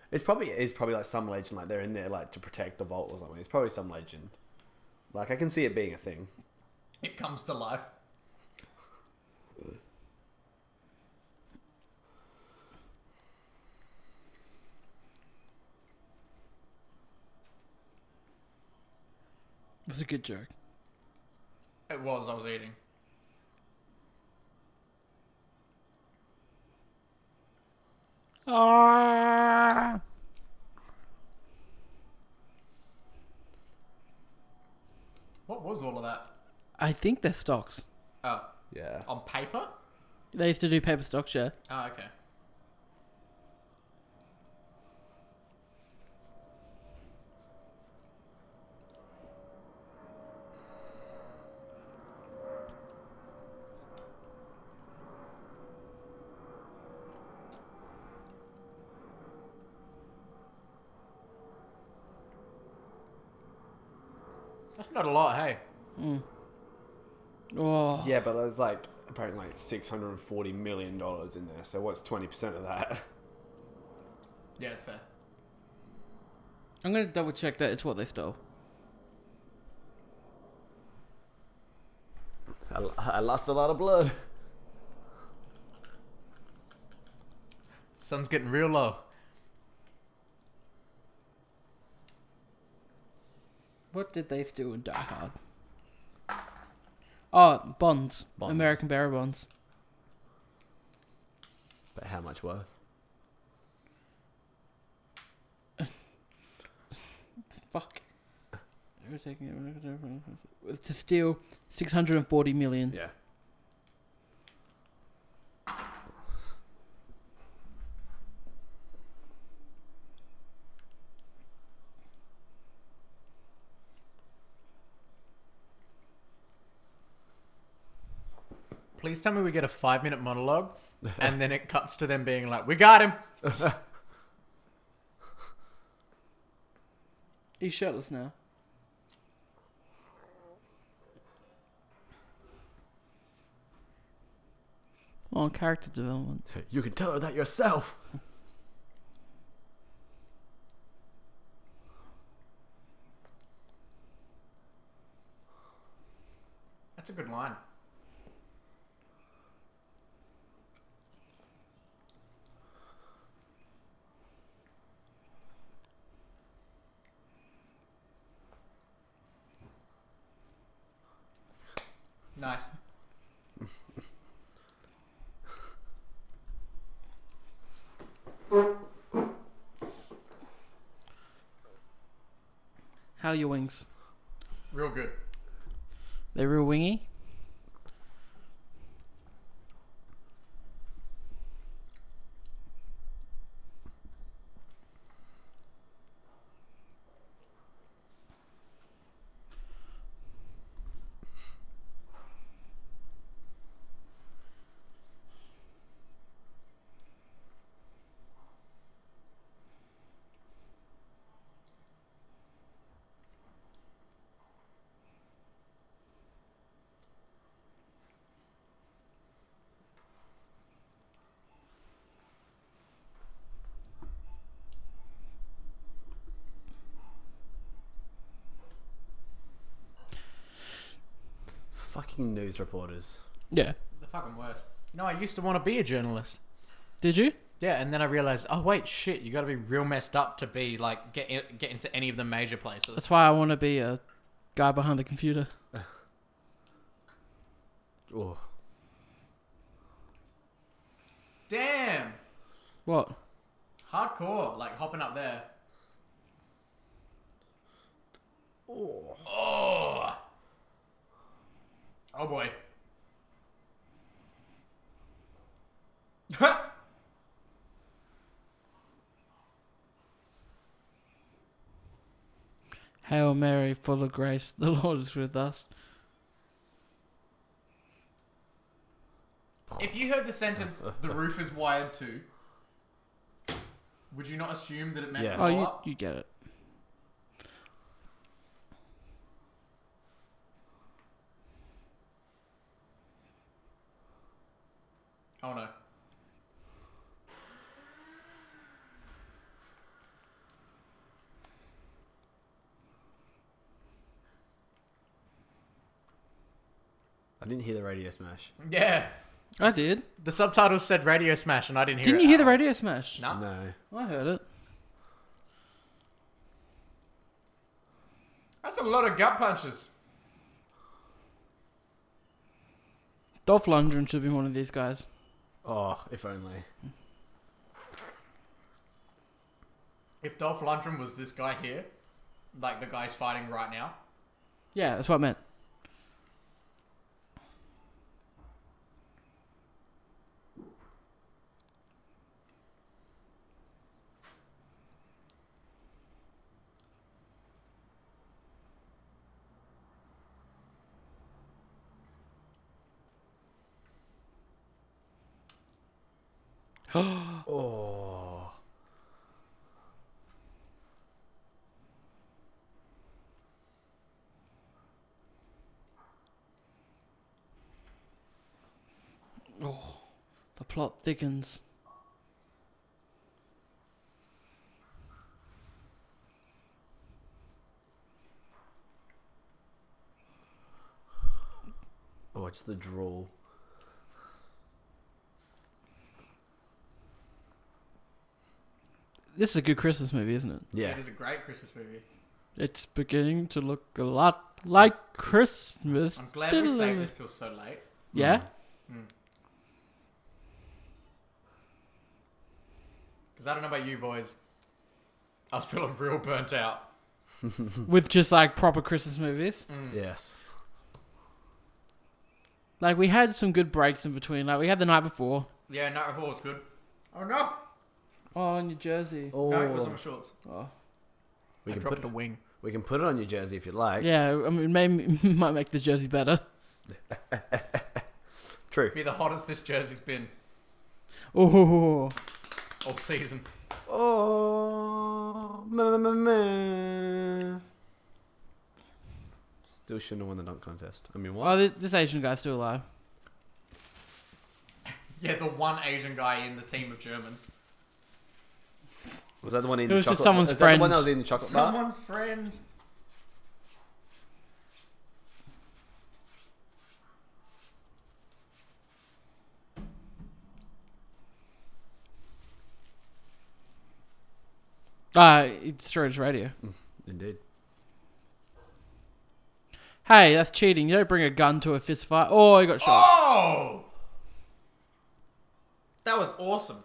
It's probably it's probably like some legend, like they're in there like to protect the vault or something. It's probably some legend. Like I can see it being a thing. It comes to life. That's a good joke. It was. I was eating. Ah. What was all of that? I think they're stocks. Oh, Yeah. on paper? They used to do paper stocks, yeah. Oh, okay. Not a lot, hey. Mm. Oh. Yeah, but it's like apparently like six hundred and forty million dollars in there. So what's twenty percent of that? Yeah, it's fair. I'm gonna double check that it's what they stole. I, I lost a lot of blood. Sun's getting real low. What did they steal in Die Hard? Oh, bonds. Bonds. American bearer bonds. But how much worth? Fuck. They were taking it to steal 640 million. Yeah. Please tell me we get a five minute monologue and then it cuts to them being like, "We got him." He's shirtless now. On character development. You can tell her that yourself. That's a good line. Nice. How are your wings? Real good. They're real wingy? Fucking news reporters. Yeah. The fucking worst. No, I used to want to be a journalist. Did you? Yeah, and then I realized, oh wait, shit, you got to be real messed up to be like get in, get into any of the major places. That's why I want to be a guy behind the computer. Oh, Damn, What? hardcore, like hopping up there. oh. Oh, oh boy. Hail Mary, full of grace, the Lord is with us. if you heard the sentence, "the roof is wired too," would you not assume that it meant Yeah. blow Oh, you, up? you get it. Oh no. I didn't hear the radio smash. Yeah, I did. the subtitles said "Radio Smash" and I didn't hear. It. Didn't it you hear the radio smash? No. No. I heard it. That's a lot of gut punches. Dolph Lundgren should be one of these guys. Oh, if only. If Dolph Lundgren was this guy here, like the guy's fighting right now, Yeah, that's what I meant. Oh. oh. The plot thickens. Oh, it's the drawl. This is a good Christmas movie, isn't it? Yeah. It is a great Christmas movie. It's beginning to look a lot like Christmas. I'm glad we saved this till so late. Yeah? Because I don't know about you boys. I was feeling real burnt out. With just like proper Christmas movies. Mm. Yes. Like we had some good breaks in between. Like we had the night before. Yeah, Night Before was good. Oh no! Oh, New Jersey. Oh, No, it was on my shorts. Oh. we I can dropped put a wing. we can put it on your jersey if you'd like. Yeah, I mean, maybe might make the jersey better. True. Be the hottest this jersey's been Oh, all season. Oh, ma, ma, ma. Still shouldn't have won the dunk contest. I mean, what? oh, thi- this Asian guy's still alive. Yeah, the one Asian guy in the team of Germans. Was that the one in It the was just chocolate? someone's is that the one friend. that was in the chocolate bar? Someone's friend. Ah, he destroyed his radio. Indeed. Hey, that's cheating. You don't bring a gun to a fist fight. Oh, he got shot. Oh! That was awesome.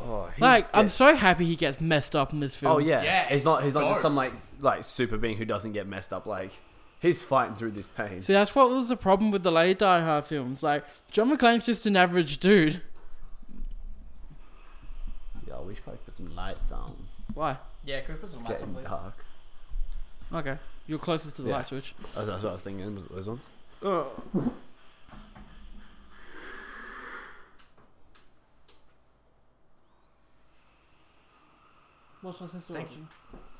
Oh, he's like, I'm so happy he gets messed up in this film. Oh yeah, Yeah, he's not. He's not dope. just some like like super being who doesn't get messed up. Like he's fighting through this pain. See, that's what was the problem with the late Die Hard films. Like, John McClane's just an average dude. Yo, we should probably put some lights on. Why? Yeah, can we put some It's lights on, getting please? dark. Okay, you're closest to the Yeah. light switch. That's, that's what I was thinking. Was it those ones? Uh. What's my sister Thank watching?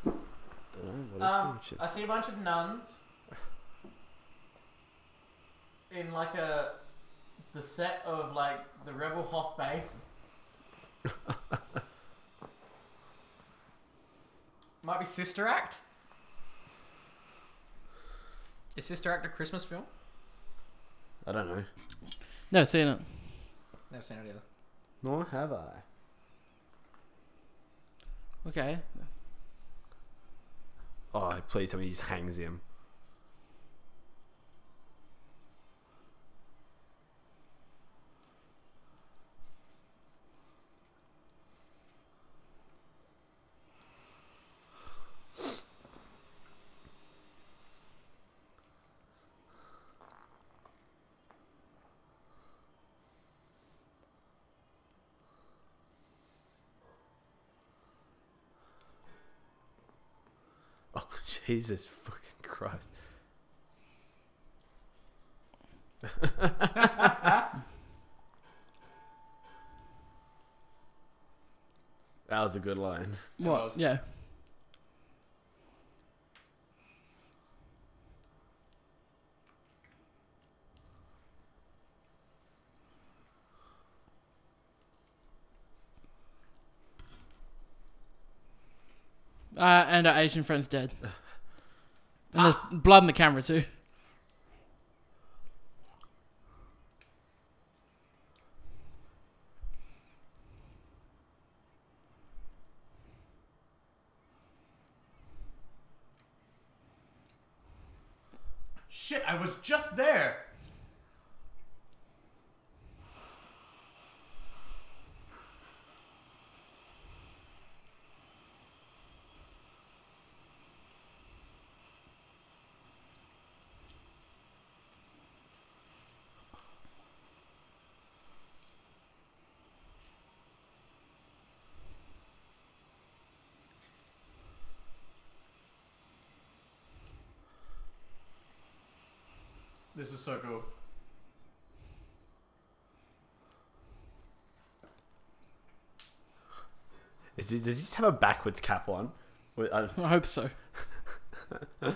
Don't know. What is Um, it? I see a bunch of nuns in like a the set of like the Rebel Hoth base. Might be Sister Act. Is Sister Act a Christmas film? I don't know. Never seen it. Never seen it either. Nor have I. Okay. Oh, please tell me he just hangs him. Oh, Jesus fucking Christ. that was a good line. What? was. Yeah. Uh, and our Asian friend's dead. And there's blood in the camera too. Shit, I was just there. This is so cool. Is he, does he just have a backwards cap on? I, uh, I hope so.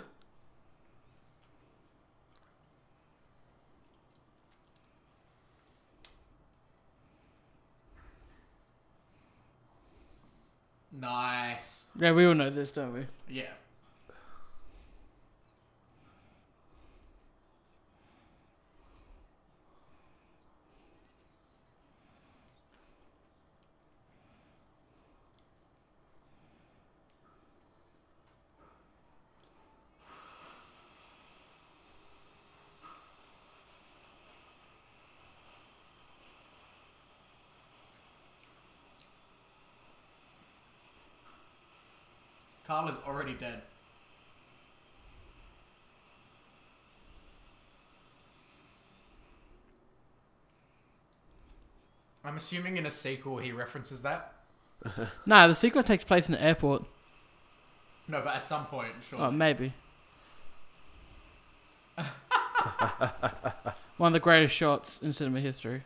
nice. Yeah, we all know this, don't we? Yeah. Karl is already dead. I'm assuming in a sequel he references that. no, the sequel takes place in the airport. No, but at some point, sure. Oh, maybe. One of the greatest shots in cinema history.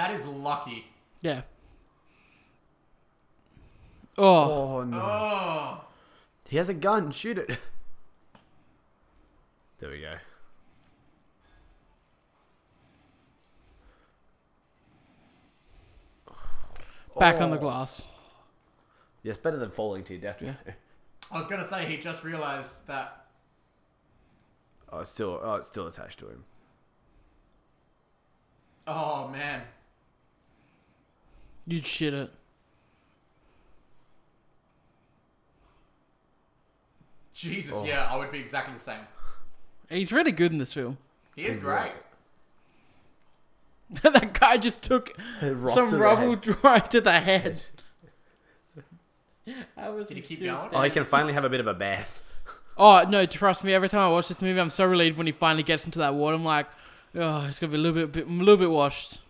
that is lucky. Yeah. Oh, Oh no! Oh. He has a gun. Shoot it. There we go. back on the Oh. glass. Yes, better than falling to your death. Yeah. I was gonna say he just realized that. Oh, it's still, oh, it's still attached to him. Oh man. You'd shit it. Jesus, Oh. yeah, I would be exactly the same. He's really good in this film. He is He's great. that guy just took Rock to some rubble right to the head. I was Did he keep still going? Oh, he can finally have a bit of a bath. Oh no! Trust me. Every time I watch this movie, I'm so relieved when he finally gets into that water. I'm like, oh, it's gonna be a little bit, bit a little bit washed.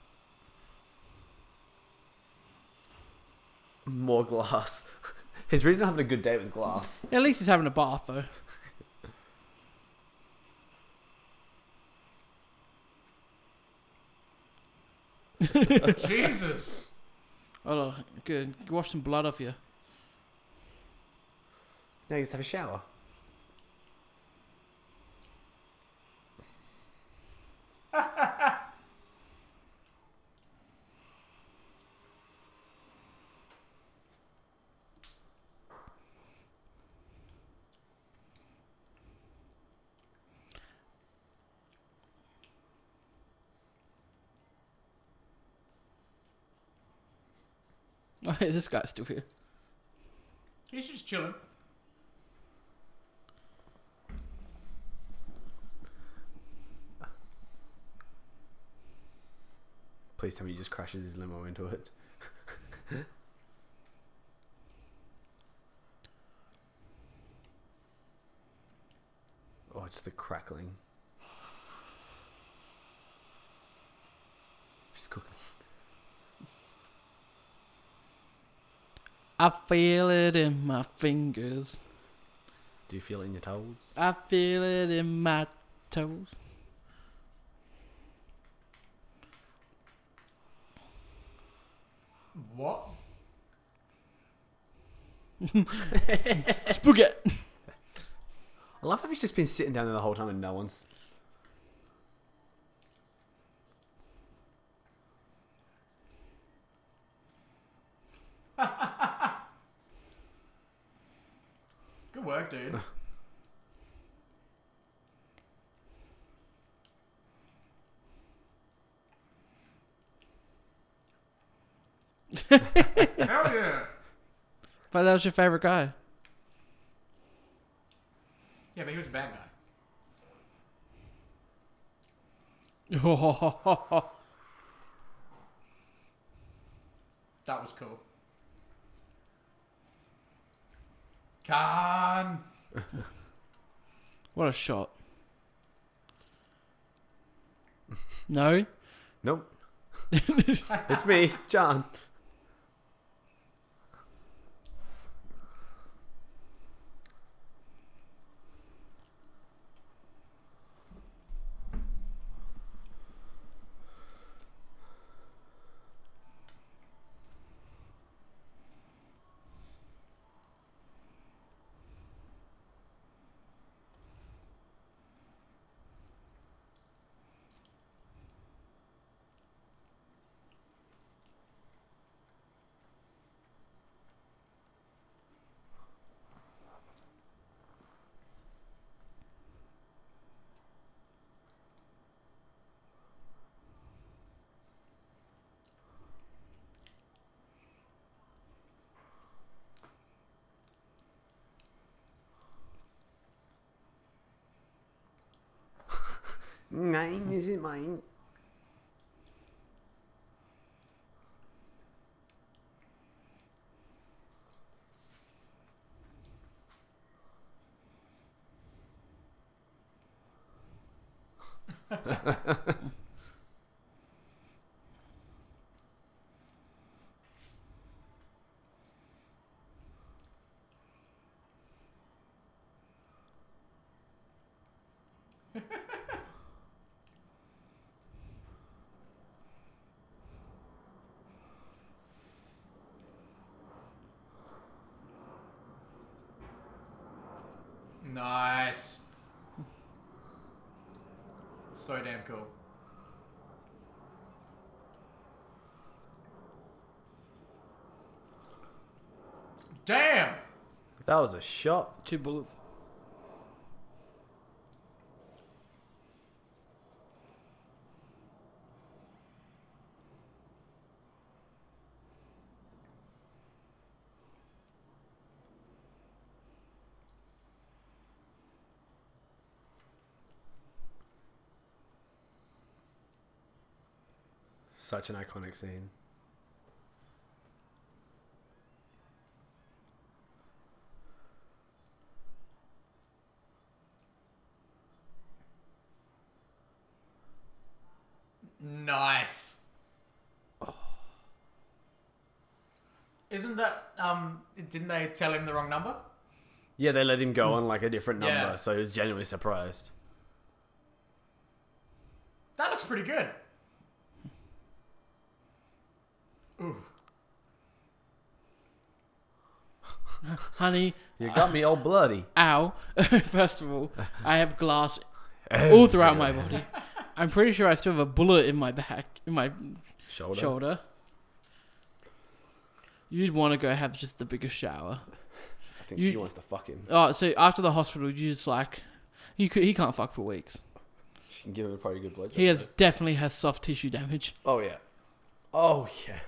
More glass. He's really not having a good day with glass. At least he's having a bath though. Jesus. Oh, good. Wash some blood off you. Now you gets to have a shower. Oh, hey, this guy's still here. He's just chilling. Please tell me he just crashes his limo into it. oh, it's the crackling. She's cooking. I feel it in my fingers. Do you feel it in your toes? I feel it in my toes. What? Spooget. I love how he's just been sitting down there the whole time and no one's. Good work, dude. Hell yeah. But that was your favorite guy. Yeah, but he was a bad guy. That was cool. Khan. what a shot. No? Nope. it's me, John. Mine isn't mine. Nice. So damn cool. Damn! That was a shot. Two bullets. Such an iconic scene. Nice. Isn't that um? Didn't they tell him the wrong number? Yeah, they let him go on like a different number, Yeah. so he was genuinely surprised. That looks pretty good. Ooh. Honey, You got me all bloody. ow. First of all, I have glass all throughout my body. I'm pretty sure I still have a bullet in my back, in my Shoulder. shoulder. You'd want to go have just the biggest shower. I think You- she wants to fuck him. Oh, so after the hospital, you just like, you could, he can't fuck for weeks. She can give him a pretty good blowjob. He has though. definitely has soft tissue damage. Oh yeah. Oh yeah.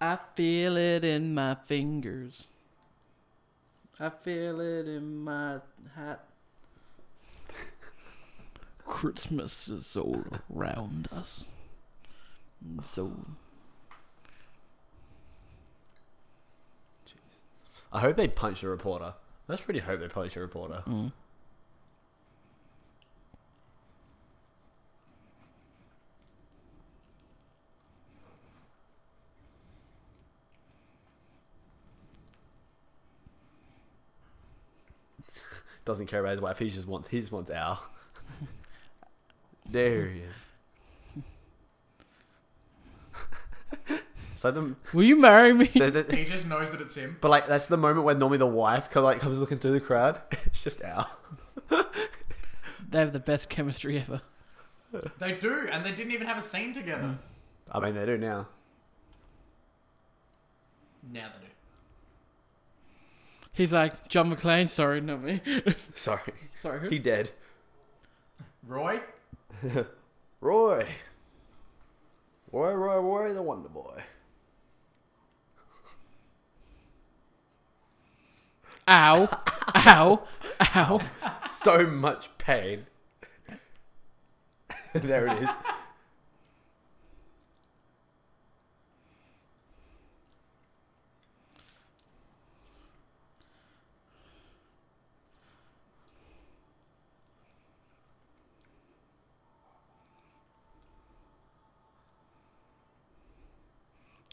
I feel it in my fingers. I feel it in my hat. Christmas is all around us. So I hope they punch the reporter. Just really hope they punch the reporter. mm. Doesn't care about his wife. He just wants. He just wants Al. there he is. so the, Will you marry me? the, the He just knows that it's him. but like that's the moment when normally the wife come, like comes looking through the crowd. It's just Al. They have the best chemistry ever. They do, and they didn't even have a scene together. Mm. I mean they do now. Now they do. He's like John McClane. Sorry, not me. Sorry, Sorry. who? he dead. Roy? Roy. Roy, Roy, Roy, the Wonder Boy. Ow! Ow! Ow! So much pain. there it is.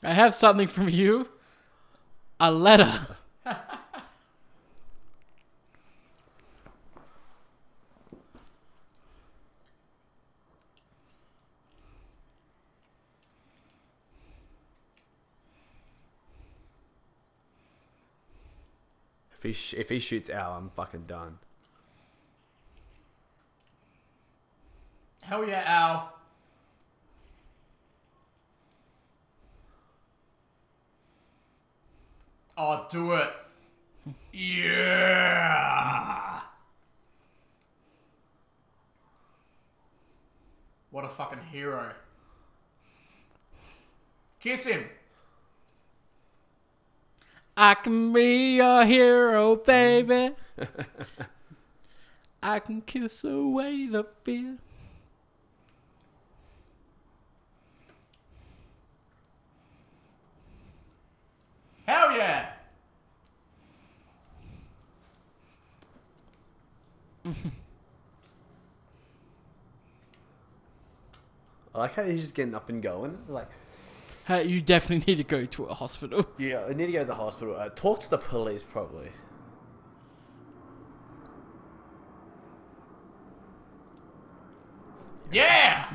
I have something from you. A letter. If he sh- if he shoots Al, I'm fucking done. Hell yeah, Al. Oh, do it. Yeah. What a fucking hero. Kiss him. I can be your hero, baby. I can kiss away the fear. Hell yeah! I like how he's just getting up and going. It's like, Hey, you definitely need to go to a hospital. yeah, I need to go to the hospital. Uh, talk to the police, probably. Yeah!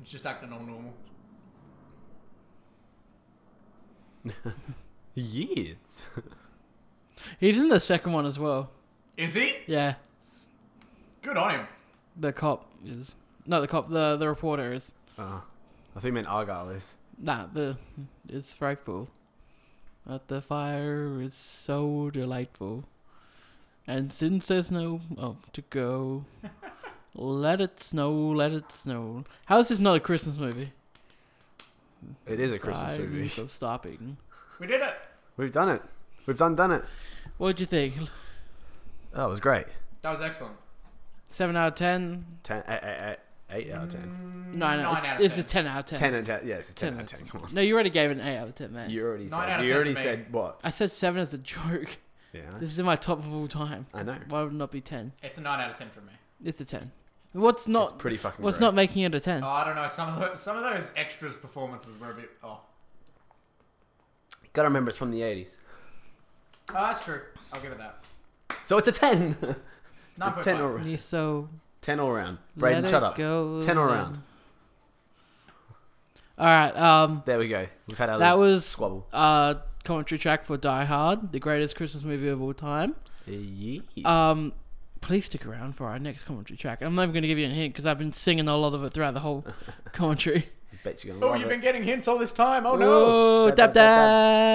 He's just acting all normal. Years. He's in the second one as well. Is he? Yeah, Good on him. the cop is. No, the cop, the, the reporter is. Uh, I think you meant Argyle is. Nah, the. It's frightful. But the fire is so delightful. And since there's no oh, to go, let it snow, let it snow. How is this not a Christmas movie? It is a Christmas Signs movie. of stopping. We did it. We've done it. We've done done it. What'd you think? Oh, that was great. That was excellent. Seven out of ten. Ten, eight, eight, eight, eight out of ten. No, no, Nine it's, out of it's 10. a ten out of ten. Ten out of ten. Yeah, it's a ten, 10 out of ten. Come on. No, you already gave it an eight out of ten, man. You already Nine out said. of You 10 already for me. said what? I said seven as a joke. Yeah, This is in my top of all time. I know. Why would it not be ten? It's a 9 out of 10 for me. It's a ten. What's it's not? pretty fucking. What's great. not making it a ten? Oh, I don't know. Some of, the, some of those extras performances were a bit. Oh. Gotta remember, it's from the eighties. Oh that's true. I'll give it that. So it's a ten. it's a 9.5. ten all, He's so. ten all round. Braden, let shut it up. Go 10 all then. round. All right. Um, There we go. We've had our that little was squabble. uh commentary track for Die Hard, the greatest Christmas movie of all time. Yeah. Um, please stick around for our next commentary track. I'm not even going to give you a hint because I've been singing a lot of it throughout the whole commentary. Bet you're gonna Oh, love you've it. been getting hints all this time. Oh, no. Dab, dab dab, dab, dab.